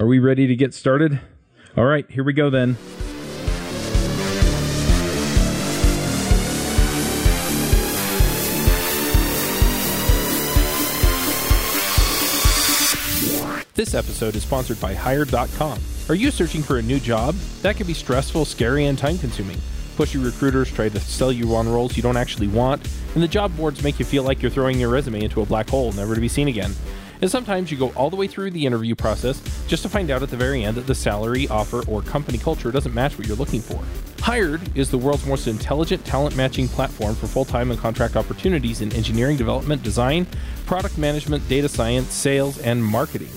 Are we ready to get started? All right, here we go then. This episode is sponsored by Hired.com. Are you searching for a new job? That can be stressful, scary, and time consuming. Pushy recruiters try to sell you on roles you don't actually want, and the job boards make you feel like you're throwing your resume into a black hole, never to be seen again. And sometimes you go all the way through the interview process just to find out at the very end that the salary, offer, or company culture doesn't match what you're looking for. Hired is the world's most intelligent talent matching platform for full time and contract opportunities in engineering development, design, product management, data science, sales, and marketing.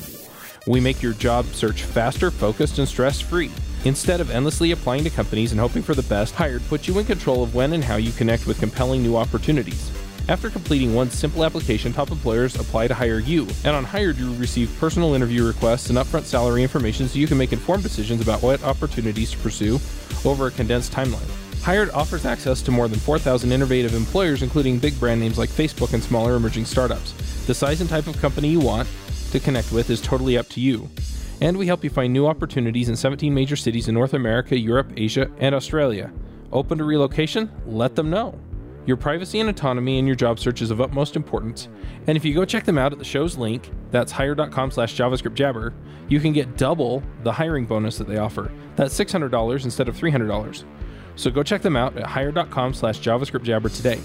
We make your job search faster, focused, and stress free. Instead of endlessly applying to companies and hoping for the best, Hired puts you in control of when and how you connect with compelling new opportunities. After completing one simple application, top employers apply to hire you. And on Hired, you receive personal interview requests and upfront salary information so you can make informed decisions about what opportunities to pursue over a condensed timeline. Hired offers access to more than 4,000 innovative employers, including big brand names like Facebook and smaller emerging startups. The size and type of company you want to connect with is totally up to you. And we help you find new opportunities in 17 major cities in North America, Europe, Asia, and Australia. Open to relocation? Let them know. Your privacy and autonomy in your job search is of utmost importance. And if you go check them out at the show's link, that's hired.com slash JavaScript Jabber, you can get double the hiring bonus that they offer. That's $600 instead of $300. So go check them out at hired.com slash JavaScript Jabber today.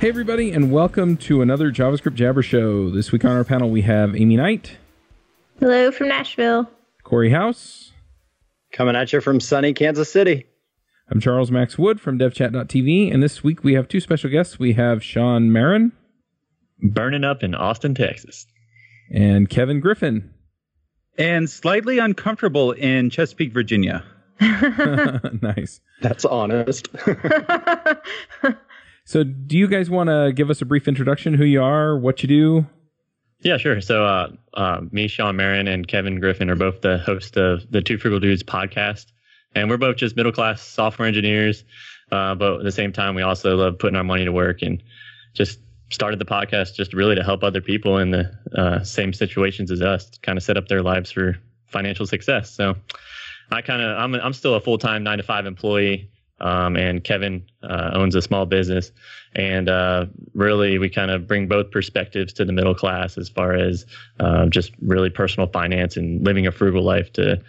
Hey, everybody, and welcome to another JavaScript Jabber show. This week on our panel, we have Aimee Knight, Hello from Nashville. Cory House. Coming at you from sunny Kansas City. I'm Charles Max Wood from DevChat.tv, and this week we have two special guests. We have Sean Merron burning up in Austin, Texas. and Kevin Griffin. and slightly uncomfortable in Chesapeake, Virginia. nice. That's honest. So, do you guys want to give us a brief introduction? Who you are, what you do? Yeah, sure. So, uh, uh, me, Sean Merron, and Kevin Griffin are both the hosts of the Two Frugal Dudes podcast, and we're both just middle class software engineers. Uh, but at the same time, we also love putting our money to work and just started the podcast just really to help other people in the uh, same situations as us, to kind of set up their lives for financial success. So, I kind of I'm I'm still a full time nine to five employee. Um, and Kevin uh, owns a small business, and uh, really we kind of bring both perspectives to the middle class as far as uh, just really personal finance and living a frugal life to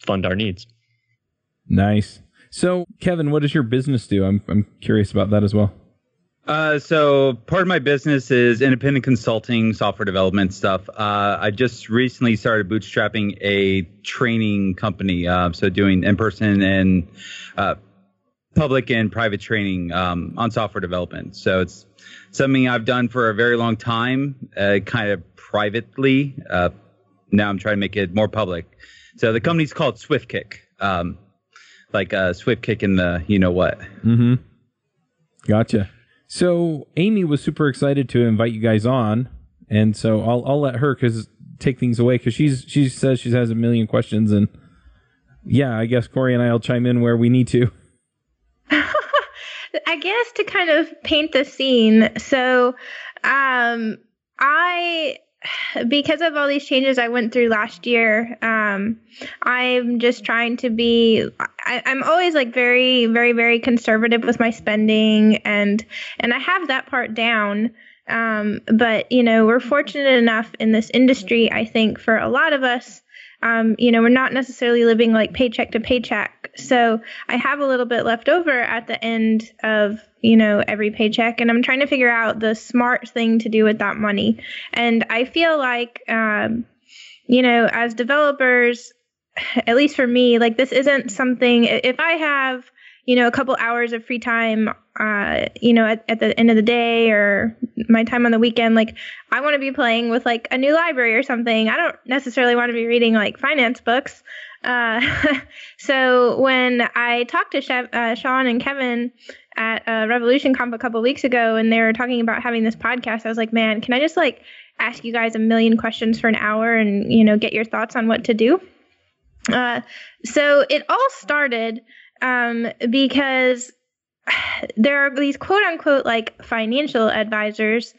fund our needs. Nice. So, Kevin, what does your business do? I'm I'm curious about that as well. Uh, so part of my business is independent consulting, software development stuff. Uh, I just recently started bootstrapping a training company. Uh, so doing in-person and uh, public and private training um, on software development. So it's something I've done for a very long time, uh, kind of privately. Uh, now I'm trying to make it more public. So the company's called SwiftKick, um, like a swift kick in the you know what. Mm-hmm. Gotcha. So Aimee was super excited to invite you guys on, and so I'll I'll let her cause take things away because she's she says she has a million questions, and yeah, I guess Cory and I'll chime in where we need to. I guess to kind of paint the scene. So, um, I, because of all these changes I went through last year, um, I'm just trying to be. I, I'm always like very, very, very conservative with my spending, and and I have that part down. Um, but you know, we're fortunate enough in this industry. I think for a lot of us, um, you know, we're not necessarily living like paycheck to paycheck. So I have a little bit left over at the end of, you know, every paycheck. And I'm trying to figure out the smart thing to do with that money. And I feel like, um, you know, as developers, at least for me, like this isn't something, if I have, you know, a couple hours of free time, uh, you know, at, at the end of the day or my time on the weekend, like I want to be playing with like a new library or something. I don't necessarily want to be reading like finance books. Uh, so when I talked to Chev, uh, Sean and Kevin at uh, Revolution Conf a couple weeks ago, and they were talking about having this podcast, I was like, man, can I just like ask you guys a million questions for an hour and you know get your thoughts on what to do? Uh, so it all started um, because there are these quote unquote like financial advisors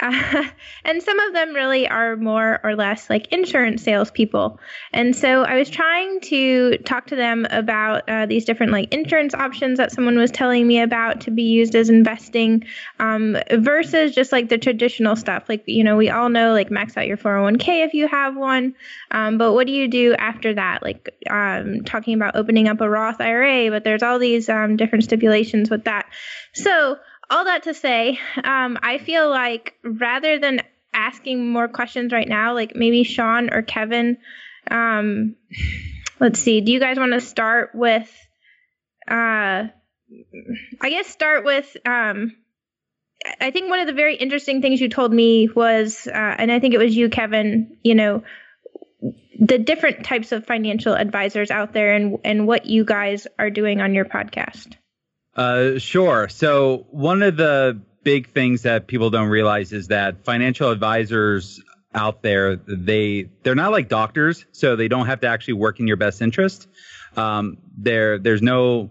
And some of them really are more or less like insurance salespeople. And so I was trying to talk to them about uh, these different like insurance options that someone was telling me about to be used as investing um, versus just like the traditional stuff. Like, you know, we all know like max out your 401k if you have one. Um, but what do you do after that? Like um, talking about opening up a Roth IRA, but there's all these um, different stipulations with that. So, all that to say, um, I feel like rather than asking more questions right now, like maybe Sean or Kevin, um, let's see, do you guys want to start with, uh, I guess start with, um, I think one of the very interesting things you told me was, uh, and I think it was you, Kevin, you know, the different types of financial advisors out there and, and what you guys are doing on your podcast. Uh, sure. So one of the big things that people don't realize is that financial advisors out there they they're not like doctors, so they don't have to actually work in your best interest. Um, there there's no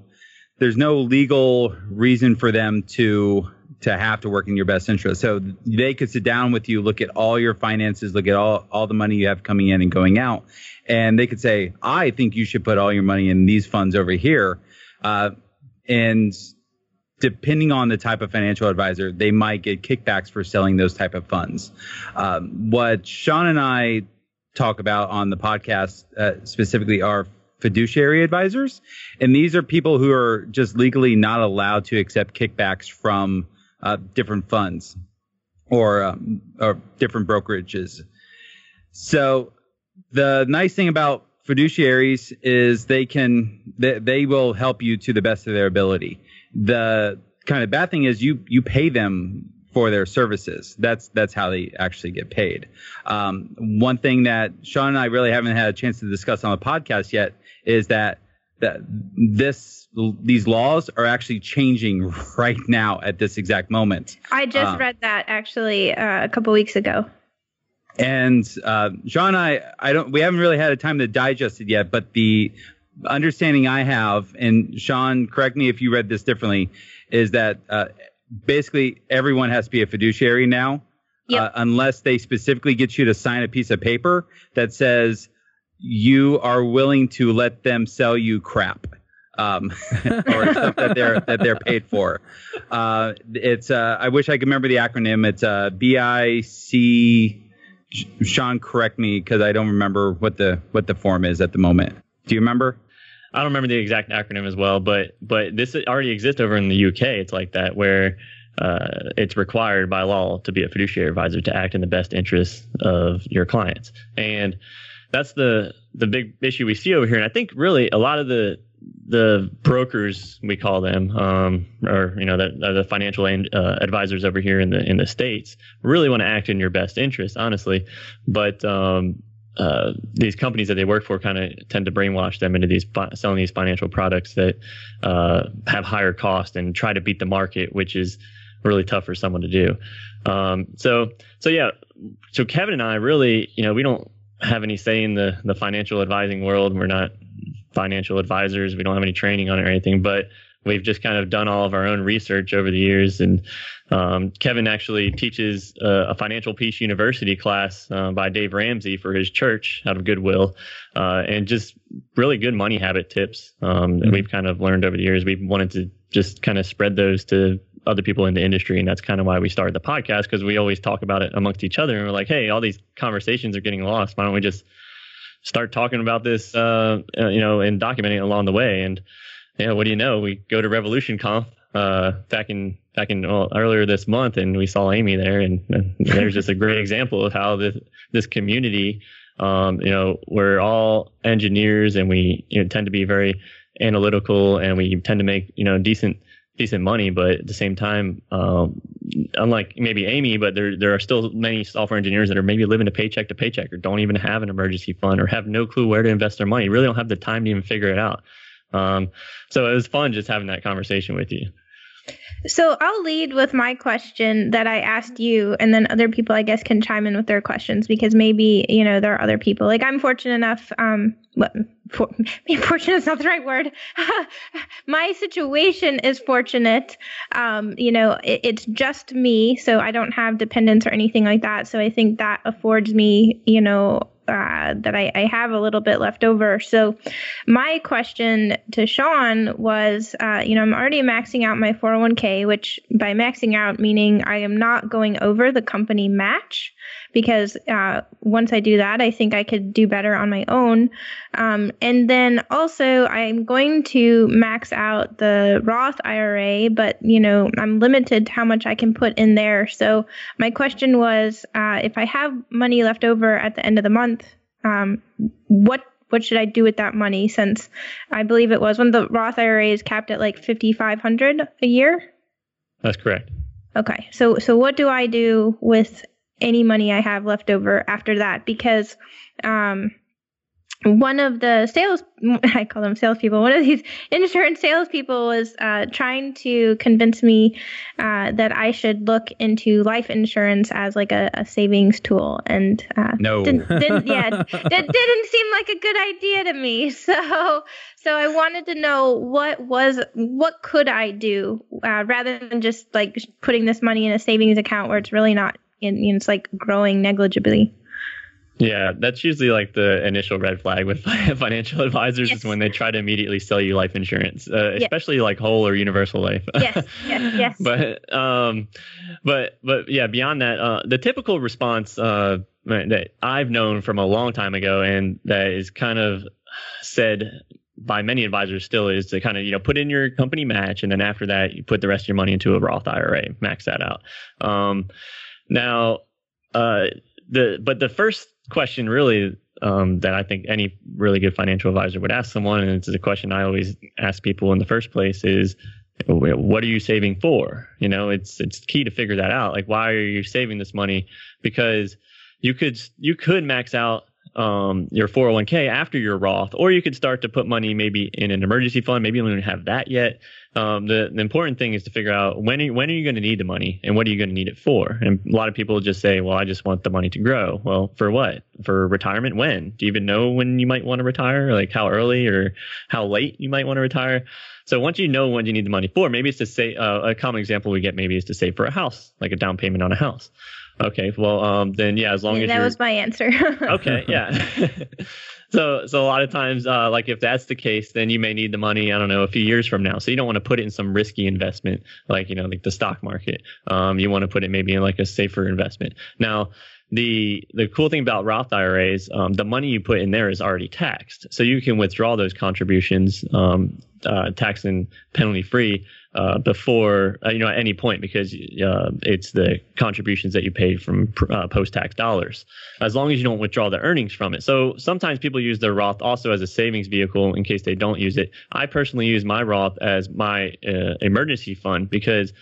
there's no legal reason for them to to have to work in your best interest. So they could sit down with you, look at all your finances, look at all all the money you have coming in and going out, and they could say, "I think you should put all your money in these funds over here." Uh, and depending on the type of financial advisor, they might get kickbacks for selling those type of funds. Um, what Sean and I talk about on the podcast uh, specifically are fiduciary advisors, and these are people who are just legally not allowed to accept kickbacks from uh, different funds or um, or different brokerages. So the nice thing about fiduciaries is they can they, they will help you to the best of their ability. The kind of bad thing is you you pay them for their services. That's that's how they actually get paid. Um, one thing that Sean and I really haven't had a chance to discuss on the podcast yet is that that this these laws are actually changing right now at this exact moment. I just um, read that actually uh, a couple weeks ago. And uh, Sean I, I don't, we haven't really had a time to digest it yet, but the understanding I have, and Sean, correct me if you read this differently, is that uh, basically everyone has to be a fiduciary now, yep. uh, unless they specifically get you to sign a piece of paper that says you are willing to let them sell you crap. Um, or stuff that they're that they're paid for. Uh, it's uh, I wish I could remember the acronym. It's uh, B I C Sean, correct me because I don't remember what the what the form is at the moment. Do you remember? I don't remember the exact acronym as well, but but this already exists over in the UK. It's like that where uh, it's required by law to be a fiduciary advisor to act in the best interests of your clients, and that's the the big issue we see over here. And I think really a lot of the the brokers we call them, um, or you know, the, the financial uh, advisors over here in the in the states, really want to act in your best interest, honestly. But um, uh, these companies that they work for kind of tend to brainwash them into these selling these financial products that uh, have higher cost and try to beat the market, which is really tough for someone to do. Um, so so yeah, so Kevin and I really, you know, we don't have any say in the the financial advising world. We're not financial advisors. We don't have any training on it or anything, but we've just kind of done all of our own research over the years. And um, Kevin actually teaches a financial peace university class uh, by Dave Ramsey for his church out of Goodwill, uh, and just really good money habit tips um, that mm-hmm. we've kind of learned over the years. We wanted to just kind of spread those to other people in the industry, and that's kind of why we started the podcast because we always talk about it amongst each other, and we're like, hey, all these conversations are getting lost. Why don't we just start talking about this, uh, uh, you know, and documenting it along the way. And yeah, what do you know? We go to Revolution Conf uh, back in back in well, earlier this month, and we saw Aimee there, and, and there's just a great example of how this this community, um, you know, we're all engineers, and we you know, tend to be very analytical, and we tend to make you know decent decent money, but at the same time, um, unlike maybe Aimee, but there there are still many software engineers that are maybe living a paycheck to paycheck or don't even have an emergency fund or have no clue where to invest their money. Really don't have the time to even figure it out. Um, so it was fun just having that conversation with you. So I'll lead with my question that I asked you, and then other people, I guess, can chime in with their questions because maybe you know there are other people. Like I'm fortunate enough. Um, what for, fortunate is not the right word. my situation is fortunate. Um, you know, it, it's just me, so I don't have dependents or anything like that. So I think that affords me, you know, uh, that I, I, have a little bit left over. So, my question to Sean was, uh, you know, I'm already maxing out my 401k, which by maxing out meaning I am not going over the company match because uh, once I do that, I think I could do better on my own. Um, and then also, I'm going to max out the Roth IRA, but you know, I'm limited to how much I can put in there. So my question was, uh, if I have money left over at the end of the month, um, what what should I do with that money? Since I believe it was when the Roth IRA is capped at like 5,500 a year. That's correct. Okay, so so what do I do with any money I have left over after that because um, one of the sales I call them salespeople. One of these insurance salespeople was uh, trying to convince me uh, that I should look into life insurance as like a, a savings tool, and uh, no, didn't, didn't, yeah, that didn't seem like a good idea to me. So, so I wanted to know what was what could I do uh, rather than just like putting this money in a savings account where it's really not and you know, it's like growing negligibly. Yeah, that's usually like the initial red flag with financial advisors yes. is when they try to immediately sell you life insurance, uh, yes. especially like whole or universal life. yes, yes, yes. but um, but but yeah, beyond that, uh, the typical response uh that I've known from a long time ago, and that is kind of said by many advisors still is to kind of you know put in your company match, and then after that you put the rest of your money into a Roth IRA, max that out. Um, now, uh, the but the first question really um, that I think any really good financial advisor would ask someone, and it's a question I always ask people in the first place, is what are you saving for? You know, it's it's key to figure that out. Like, why are you saving this money? Because you could you could max out um, your 401k after your Roth, or you could start to put money maybe in an emergency fund. Maybe you don't even have that yet. Um, the, the important thing is to figure out when are, when are you going to need the money and what are you going to need it for? And a lot of people just say, well, I just want the money to grow. Well, for what? For retirement? When? Do you even know when you might want to retire? Like how early or how late you might want to retire? So once you know when you need the money for, maybe it's to say uh, a common example we get maybe is to save for a house, like a down payment on a house. Okay, well, um, then yeah, as long as that was my answer. okay, yeah. so, so a lot of times, uh, like if that's the case, then you may need the money. I don't know, a few years from now. So you don't want to put it in some risky investment, like you know, like the stock market. Um, you want to put it maybe in like a safer investment. Now, the the cool thing about Roth IRAs, um, the money you put in there is already taxed, so you can withdraw those contributions um, uh, tax and penalty free uh, before uh, you know at any point because uh, it's the contributions that you pay from uh, post tax dollars as long as you don't withdraw the earnings from it. So sometimes people use their roth also as a savings vehicle in case they don't use it. I personally use my roth as my uh, emergency fund because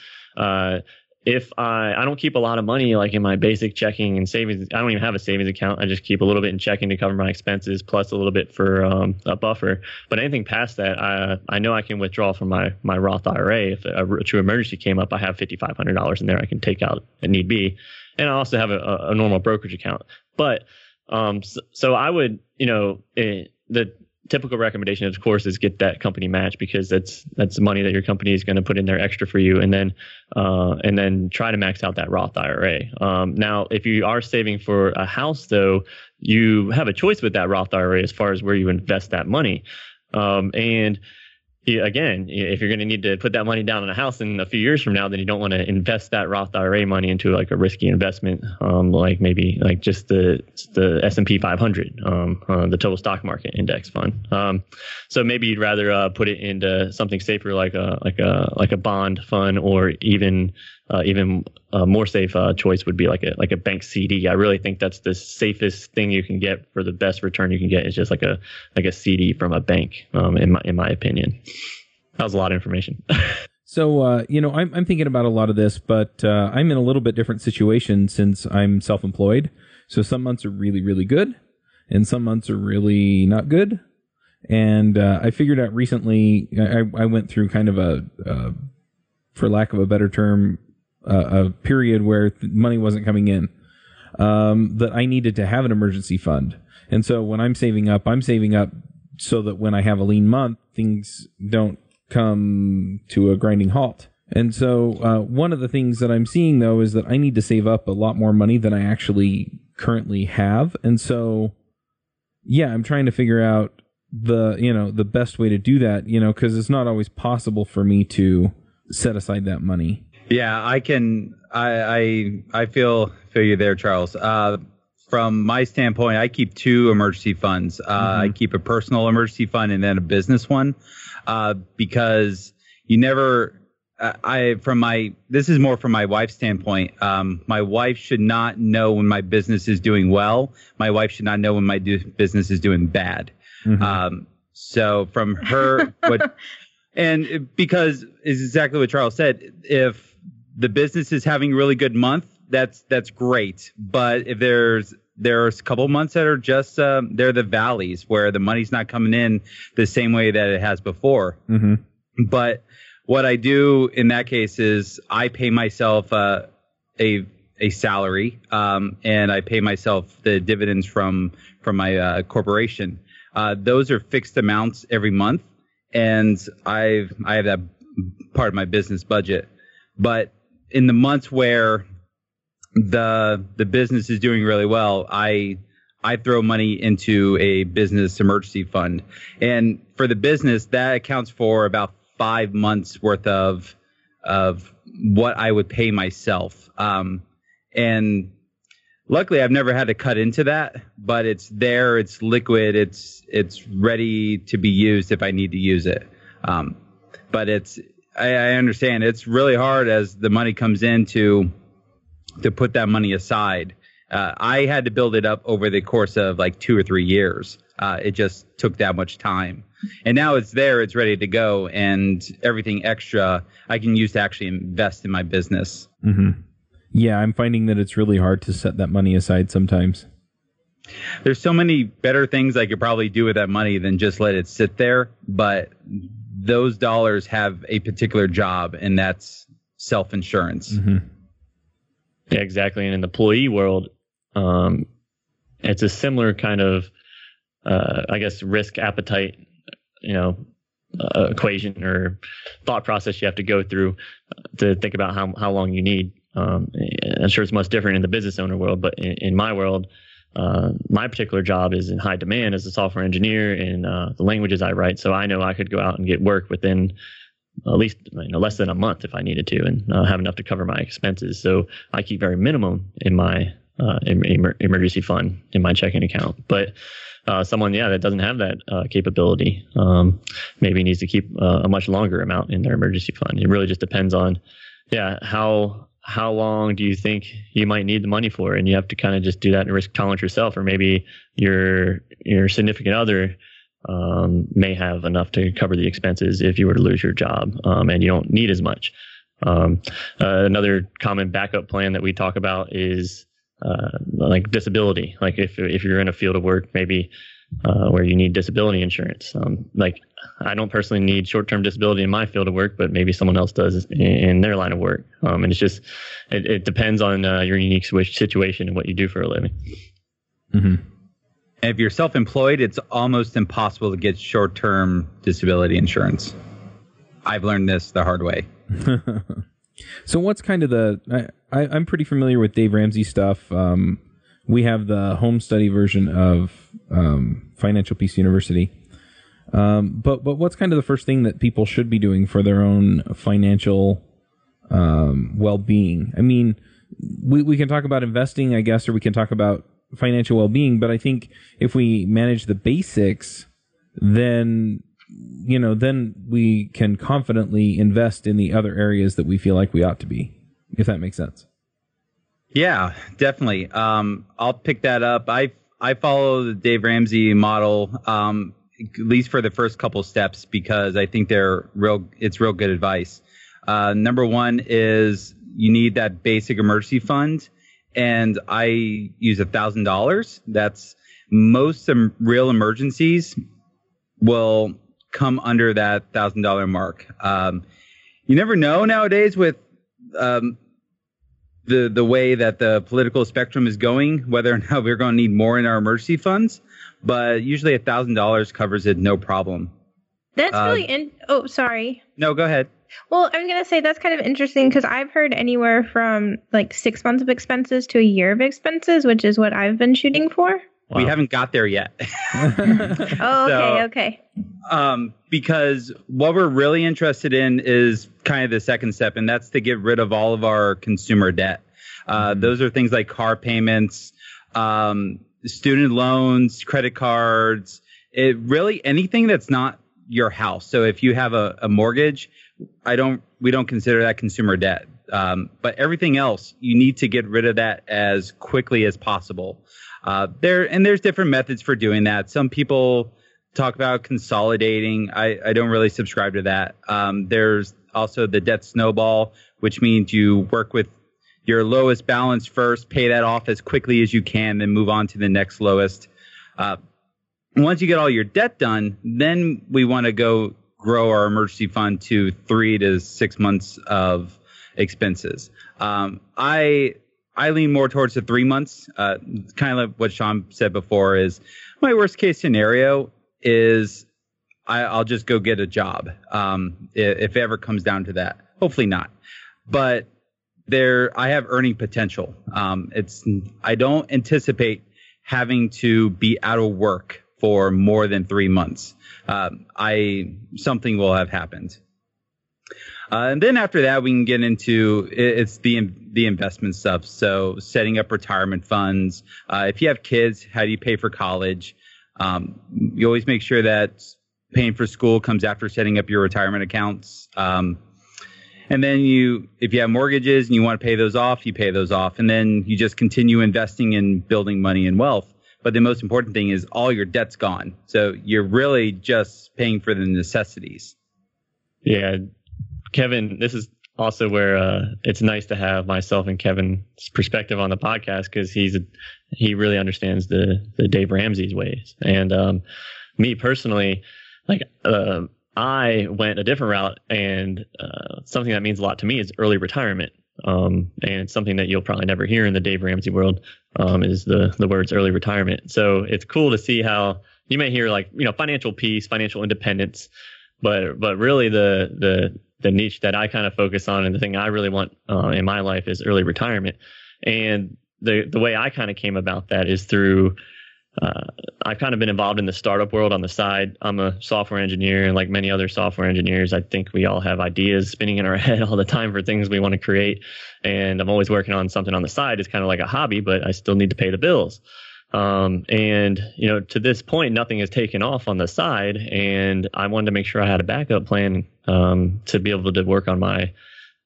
if I I don't keep a lot of money like in my basic checking and savings. I don't even have a savings account. I just keep a little bit in checking to cover my expenses, plus a little bit for um, a buffer. But anything past that, I I know I can withdraw from my my Roth IRA. If a, a true emergency came up, I have fifty five hundred dollars in there. I can take out if need be, and I also have a, a normal brokerage account. But um, so, so I would you know it, the typical recommendation, of course, is get that company match because that's that's money that your company is going to put in there extra for you, and then uh, and then try to max out that Roth IRA. Um, now, if you are saving for a house, though, you have a choice with that Roth IRA as far as where you invest that money, um, and again, if you're going to need to put that money down on a house in a few years from now, then you don't want to invest that Roth IRA money into like a risky investment, um, like maybe like just the the S and P 500, um, uh, the total stock market index fund. Um, so maybe you'd rather uh, put it into something safer, like a like a like a bond fund, or even uh, even a uh, more safe uh, choice would be like a like a bank CD. I really think that's the safest thing you can get for the best return you can get is just like a like a CD from a bank. Um, in my in my opinion, that was a lot of information. so uh, you know, I'm I'm thinking about a lot of this, but uh, I'm in a little bit different situation since I'm self-employed. So some months are really really good, and some months are really not good. And uh, I figured out recently, I, I went through kind of a, a for lack of a better term, uh, a period where money wasn't coming in. Um, that I needed to have an emergency fund, and so when I'm saving up, I'm saving up so that when I have a lean month, things don't come to a grinding halt. And so, uh, one of the things that I'm seeing though is that I need to save up a lot more money than I actually currently have. And so, yeah, I'm trying to figure out the, you know, the best way to do that, you know, cause it's not always possible for me to set aside that money. Yeah, I can. I I, I feel feel you there, Charles. Uh, from my standpoint, I keep two emergency funds. Uh, mm-hmm. I keep a personal emergency fund and then a business one, uh, because you never I from my this is more from my wife's standpoint. Um, my wife should not know when my business is doing well. My wife should not know when my do, business is doing bad. Mm-hmm. Um, so from her, what and because is exactly what Charles said. If the business is having a really good month, that's that's great. But if there's there's a couple months that are just um, they're the valleys where the money's not coming in the same way that it has before. Mm-hmm. But what I do in that case is I pay myself uh, a a salary, um, and I pay myself the dividends from from my uh, corporation. Uh, those are fixed amounts every month, and I've I have that part of my business budget. But in the months where the the business is doing really well, I I throw money into a business emergency fund, and for the business that accounts for about five months worth of of what I would pay myself. Um, and luckily, I've never had to cut into that, but it's there, it's liquid, it's it's ready to be used if I need to use it. Um, but it's I, I understand it's really hard as the money comes in to to put that money aside. Uh, I had to build it up over the course of like two or three years. Uh, it just took that much time and now it's there it's ready to go and everything extra i can use to actually invest in my business mm-hmm. yeah i'm finding that it's really hard to set that money aside sometimes there's so many better things i could probably do with that money than just let it sit there but those dollars have a particular job and that's self-insurance mm-hmm. yeah exactly and in the employee world um, it's a similar kind of uh, I guess risk appetite you know uh, equation or thought process you have to go through to think about how how long you need. Um, I'm sure it's much different in the business owner world, but in, in my world, uh, my particular job is in high demand as a software engineer in uh, the languages I write. So I know I could go out and get work within at least you know, less than a month if I needed to, and uh, have enough to cover my expenses. So I keep very minimum in my uh, emergency fund in my checking account. But uh, someone, yeah, that doesn't have that uh, capability, um, maybe needs to keep uh, a much longer amount in their emergency fund. It really just depends on, yeah, how how long do you think you might need the money for, and you have to kind of just do that and risk tolerance yourself, or maybe your your significant other um, may have enough to cover the expenses if you were to lose your job, um, and you don't need as much. Um, uh, another common backup plan that we talk about is uh, like disability. Like if if you're in a field of work, maybe uh, where you need disability insurance. Um, like I don't personally need short-term disability in my field of work, but maybe someone else does in, in their line of work. Um, and it's just it, it depends on uh, your unique situation and what you do for a living. Mm-hmm. If you're self-employed, it's almost impossible to get short-term disability insurance. I've learned this the hard way. So what's kind of the I, I am pretty familiar with Dave Ramsey stuff. Um, we have the home study version of um, Financial Peace University. Um, but but what's kind of the first thing that people should be doing for their own financial um, well being? I mean, we we can talk about investing, I guess, or we can talk about financial well being. But I think if we manage the basics, then you know, then we can confidently invest in the other areas that we feel like we ought to be, if that makes sense. Yeah, definitely. Um, I'll pick that up. I I follow the Dave Ramsey model, um, at least for the first couple steps, because I think they're real. It's real good advice. Uh, number one is you need that basic emergency fund, and I use a thousand dollars. That's most real emergencies will come under that thousand dollar mark. Um, you never know nowadays with um, the the way that the political spectrum is going, whether or not we're going to need more in our emergency funds. But usually, a thousand dollars covers it, no problem. That's Uh, really in. Oh, sorry. No, go ahead. Well, I was gonna say that's kind of interesting because I've heard anywhere from like six months of expenses to a year of expenses, which is what I've been shooting for. We haven't got there yet. Oh, okay, So- okay. um, because what we're really interested in is kind of the second step, and that's to get rid of all of our consumer debt. Uh, Those are things like car payments, um, student loans, credit cards. It really anything that's not your house. So if you have a, a mortgage, I don't. We don't consider that consumer debt. Um, but everything else, you need to get rid of that as quickly as possible. Uh, there and there's different methods for doing that. Some people talk about consolidating. I, I don't really subscribe to that. Um, there's also the debt snowball, which means you work with your lowest balance first, pay that off as quickly as you can, then move on to the next lowest. Uh, once you get all your debt done, then we want to go grow our emergency fund to three to six months of expenses. Um, I I lean more towards the three months. Uh, kind of like what Sean said before is my worst case scenario is I, I'll just go get a job um, i- if it ever comes down to that. Hopefully not, but there I have earning potential. Um, it's I don't anticipate having to be out of work for more than three months. Um, I something will have happened. Uh, and then after that, we can get into it- it's the the investment stuff. So setting up retirement funds. Uh, if you have kids, how do you pay for college? Um, you always make sure that paying for school comes after setting up your retirement accounts. Um, and then you, if you have mortgages and you want to pay those off, you pay those off, and then you just continue investing in building money and wealth. But the most important thing is all your debt's gone. So you're really just paying for the necessities. Yeah, Kevin, this is also where uh, it's nice to have myself and Kevin's perspective on the podcast because he's a, he really understands the the Dave Ramsey's ways, and um, me personally, like uh, I went a different route, and uh, something that means a lot to me is early retirement. Um, and something that you'll probably never hear in the Dave Ramsey world um, is the the words early retirement. So it's cool to see how you may hear like you know financial peace, financial independence, but but really the the the niche that I kind of focus on and the thing I really want uh, in my life is early retirement. And the the way I kind of came about that is through uh, I've kind of been involved in the startup world on the side. I'm a software engineer, and like many other software engineers, I think we all have ideas spinning in our head all the time for things we want to create. And I'm always working on something on the side. It's kind of like a hobby, but I still need to pay the bills. Um, and you know, to this point, nothing has taken off on the side, and I wanted to make sure I had a backup plan um, to be able to work on my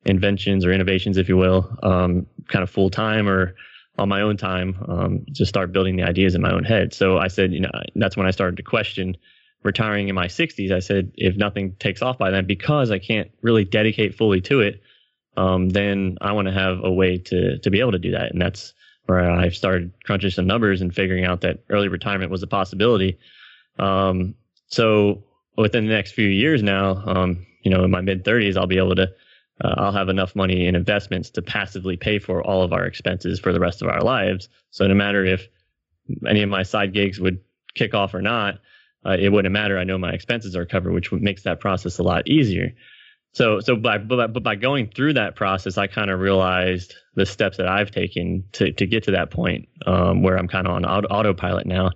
inventions or innovations, if you will, um, kind of full time or on my own time, um, to start building the ideas in my own head. So I said, you know, that's when I started to question retiring in my 60s. I said, if nothing takes off by then, because I can't really dedicate fully to it, um, then I want to have a way to to be able to do that, and that's where I've started crunching some numbers and figuring out that early retirement was a possibility. Um, so within the next few years now, um, you know, in my mid 30s, I'll be able to, uh, I'll have enough money in investments to passively pay for all of our expenses for the rest of our lives. So no matter if any of my side gigs would kick off or not, uh, it wouldn't matter. I know my expenses are covered, which makes that process a lot easier. So, so by, but, by going through that process, I kind of realized the steps that I've taken to, to get to that point, um, where I'm kind of on auto, autopilot now.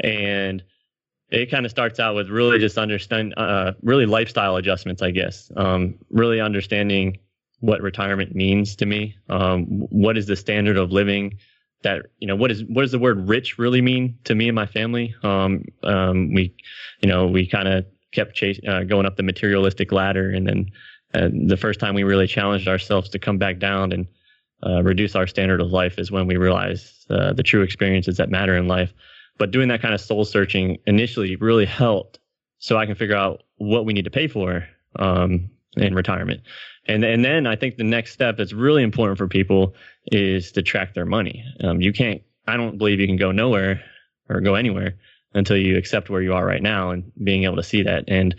And it kind of starts out with really just understand, uh, really lifestyle adjustments, I guess. Um, really understanding what retirement means to me. Um, what is the standard of living that, you know, what is, what does the word rich really mean to me and my family? Um, um, we, you know, we kind of kept uh, going up the materialistic ladder. And then uh, the first time we really challenged ourselves to come back down and uh, reduce our standard of life is when we realized uh, the true experiences that matter in life. But doing that kind of soul searching initially really helped so I can figure out what we need to pay for um, in retirement. And, and then I think the next step that's really important for people is to track their money. Um, you can't, I don't believe you can go nowhere or go anywhere until you accept where you are right now and being able to see that. And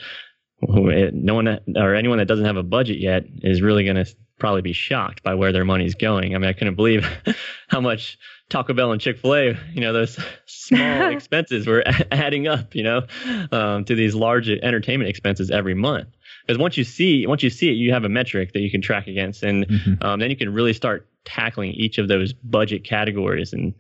no one or anyone that doesn't have a budget yet is really going to probably be shocked by where their money's going. I mean, I couldn't believe how much Taco Bell and Chick Fil A, you know, those small expenses were adding up, you know, um, to these large entertainment expenses every month. Because once you see, once you see it, you have a metric that you can track against, and mm-hmm. um, then you can really start tackling each of those budget categories and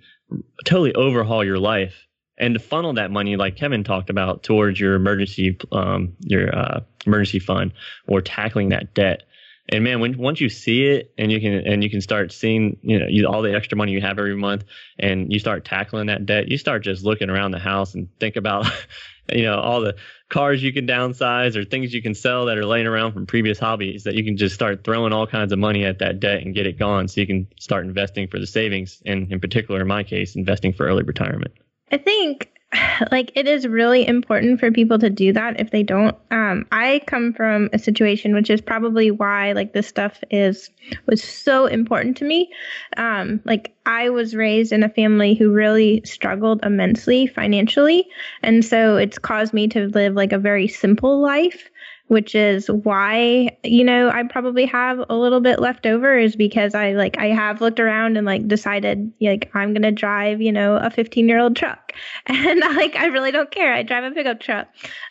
totally overhaul your life and to funnel that money, like Kevin talked about, towards your emergency, um, your uh, emergency fund or tackling that debt. And man, when once you see it and you can and you can start seeing you know you, all the extra money you have every month, and you start tackling that debt, you start just looking around the house and think about you know all the cars you can downsize or things you can sell that are laying around from previous hobbies that you can just start throwing all kinds of money at that debt and get it gone. So you can start investing for the savings and in particular in my case investing for early retirement. I think like it is really important for people to do that if they don't. Um, i come from a situation which is probably why like this stuff is was so important to me. Um, like i was raised in a family who really struggled immensely financially and so it's caused me to live like a very simple life which is why you know I probably have a little bit left over is because I like I have looked around and like decided like I'm gonna drive you know a 15 year old truck. And like I really don't care. I drive a pickup truck.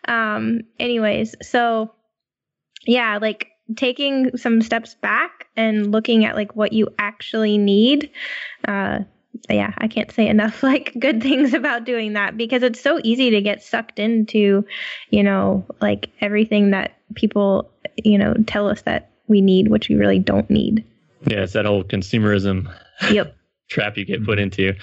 Um anyways so yeah like taking some steps back and looking at like what you actually need uh yeah, I can't say enough like good things about doing that because it's so easy to get sucked into, you know, like everything that people, you know, tell us that we need, which we really don't need. Yeah, it's that whole consumerism. Yep. trap you get put into,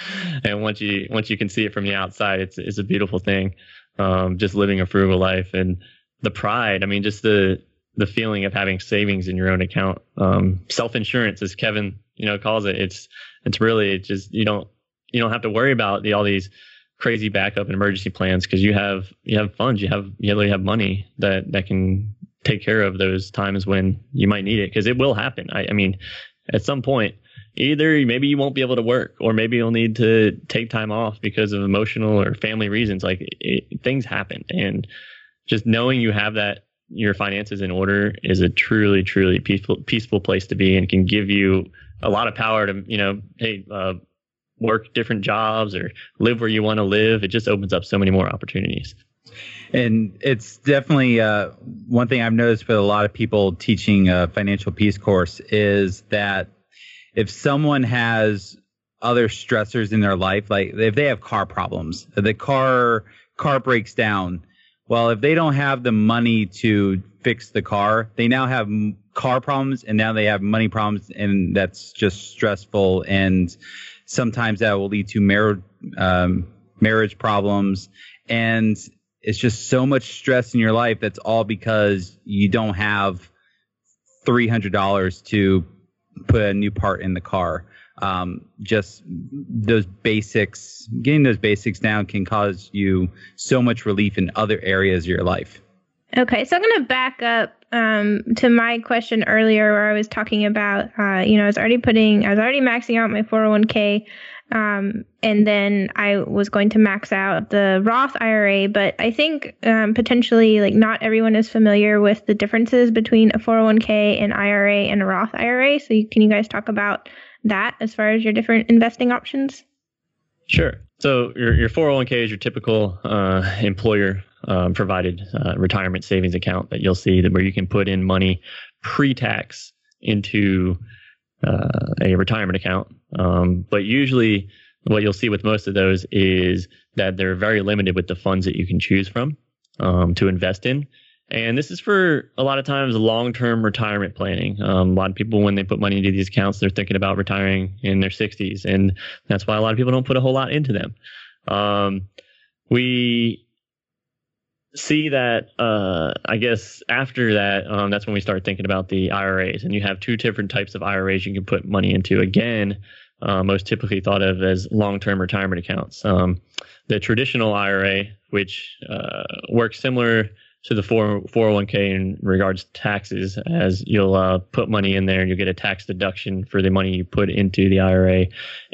and once you once you can see it from the outside, it's it's a beautiful thing. Um, just living a frugal life and the pride. I mean, just the the feeling of having savings in your own account. Um, self insurance, as Kevin you know calls it. It's it's really it's just you don't you don't have to worry about the, all these crazy backup and emergency plans because you have you have funds, you have you really have money that that can take care of those times when you might need it because it will happen. I, I mean, at some point, either maybe you won't be able to work or maybe you'll need to take time off because of emotional or family reasons. Like it, things happen, and just knowing you have that your finances in order is a truly truly peaceful peaceful place to be and can give you a lot of power to you know hey uh, work different jobs or live where you want to live. It just opens up so many more opportunities. And it's definitely uh, one thing i've noticed with a lot of people teaching a financial peace course is that if someone has other stressors in their life like if they have car problems the car car breaks down well if they don't have the money to fix the car. They now have car problems and now they have money problems and that's just stressful and sometimes that will lead to mar- um, marriage problems. And it's just so much stress in your life that's all because you don't have $300 to put a new part in the car. Um, just those basics getting those basics down can cause you so much relief in other areas of your life Okay, so I'm going to back up um, to my question earlier where I was talking about, uh, you know, I was already putting, I was already maxing out my 401k. Um, and then I was going to max out the Roth IRA, but I think um, potentially like not everyone is familiar with the differences between a 401k, an IRA, and a Roth IRA. So you, can you guys talk about that as far as your different investing options? Sure. So your your 401k is your typical uh, employer um, provided uh, retirement savings account that you'll see that where you can put in money pre-tax into uh, a retirement account. Um, but usually, what you'll see with most of those is that they're very limited with the funds that you can choose from um, to invest in. And this is for a lot of times long-term retirement planning. Um, a lot of people, when they put money into these accounts, they're thinking about retiring in their 60s, and that's why a lot of people don't put a whole lot into them. Um, we see that uh, I guess after that, um, that's when we start thinking about the IRAs, and you have two different types of IRAs you can put money into. Again, uh, most typically thought of as long-term retirement accounts. Um, the traditional IRA, which uh, works similar to the 4, 401k in regards to taxes, as you'll uh, put money in there and you'll get a tax deduction for the money you put into the IRA.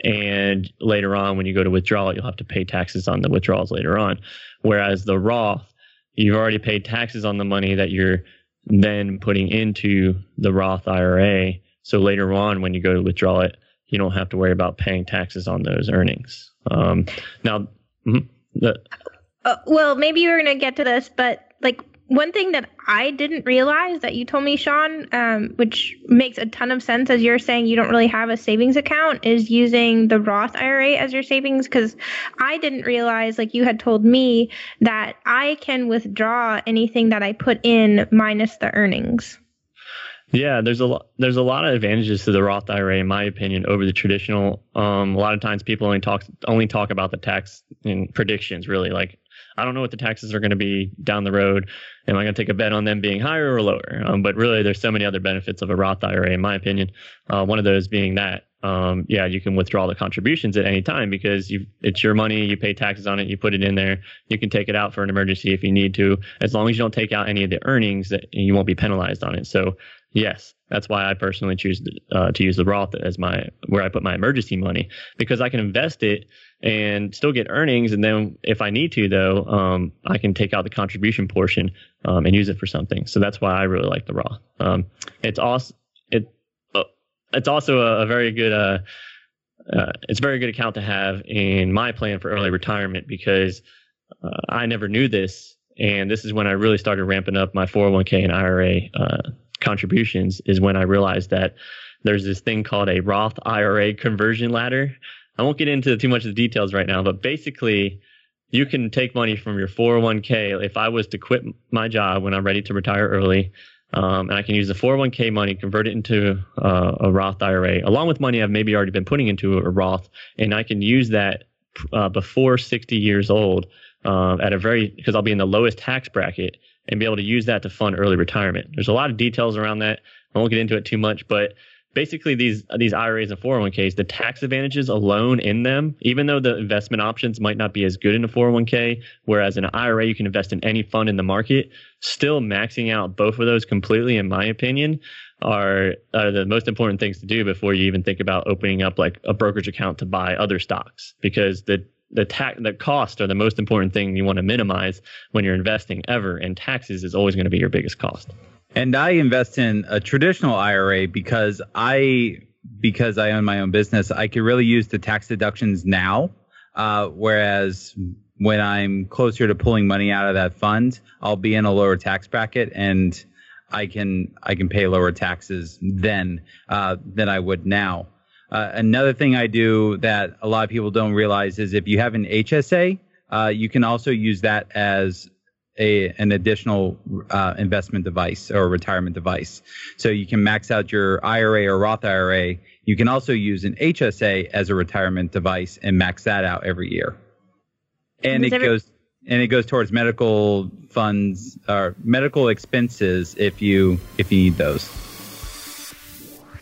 And later on, when you go to withdraw it, you'll have to pay taxes on the withdrawals later on. Whereas the Roth, you've already paid taxes on the money that you're then putting into the Roth IRA. So later on, when you go to withdraw it, you don't have to worry about paying taxes on those earnings. Um, now, mhm, the, Uh, well, maybe you were going to get to this, but like one thing that I didn't realize that you told me, Sean, um, which makes a ton of sense as you're saying you don't really have a savings account, is using the Roth IRA as your savings. Because I didn't realize, like you had told me, that I can withdraw anything that I put in minus the earnings. Yeah, there's a lot. There's a lot of advantages to the Roth IRA, in my opinion, over the traditional. Um, a lot of times, people only talk only talk about the tax and predictions. Really, like I don't know what the taxes are going to be down the road. Am I going to take a bet on them being higher or lower? Um, but really, there's so many other benefits of a Roth IRA, in my opinion. Uh, one of those being that, um, yeah, you can withdraw the contributions at any time because you it's your money. You pay taxes on it. You put it in there. You can take it out for an emergency if you need to, as long as you don't take out any of the earnings. That you won't be penalized on it. So Yes, that's why I personally choose uh, to use the Roth as my where I put my emergency money because I can invest it and still get earnings, and then if I need to, though, um, I can take out the contribution portion um, and use it for something. So that's why I really like the Roth. Um, it's also it uh, it's also a, a very good uh, uh, it's a very good account to have in my plan for early retirement because uh, I never knew this, and this is when I really started ramping up my 401k and IRA uh, contributions is when I realized that there's this thing called a Roth IRA conversion ladder. I won't get into too much of the details right now, but basically, you can take money from your 401k. If I was to quit my job when I'm ready to retire early, um, and I can use the 401k money, convert it into uh, a Roth IRA, along with money I've maybe already been putting into a Roth, and I can use that uh, before 60 years old uh, at a very because I'll be in the lowest tax bracket and be able to use that to fund early retirement. There's a lot of details around that. I won't get into it too much, but basically these these IRAs and 401ks, the tax advantages alone in them, even though the investment options might not be as good in a 401k, whereas in an IRA you can invest in any fund in the market, still maxing out both of those completely, in my opinion, are, are the most important things to do before you even think about opening up like a brokerage account to buy other stocks, because the the tax the cost are the most important thing you want to minimize when you're investing ever and taxes is always going to be your biggest cost. And i invest in a traditional ira because i because i own my own business i can really use the tax deductions now uh, whereas when i'm closer to pulling money out of that fund i'll be in a lower tax bracket and i can i can pay lower taxes then uh, than i would now uh, another thing I do that a lot of people don't realize is if you have an HSA, uh, you can also use that as a an additional uh, investment device or retirement device. So you can max out your IRA or Roth IRA. You can also use an HSA as a retirement device and max that out every year. And Does it every- goes and it goes towards medical funds or medical expenses if you if you need those.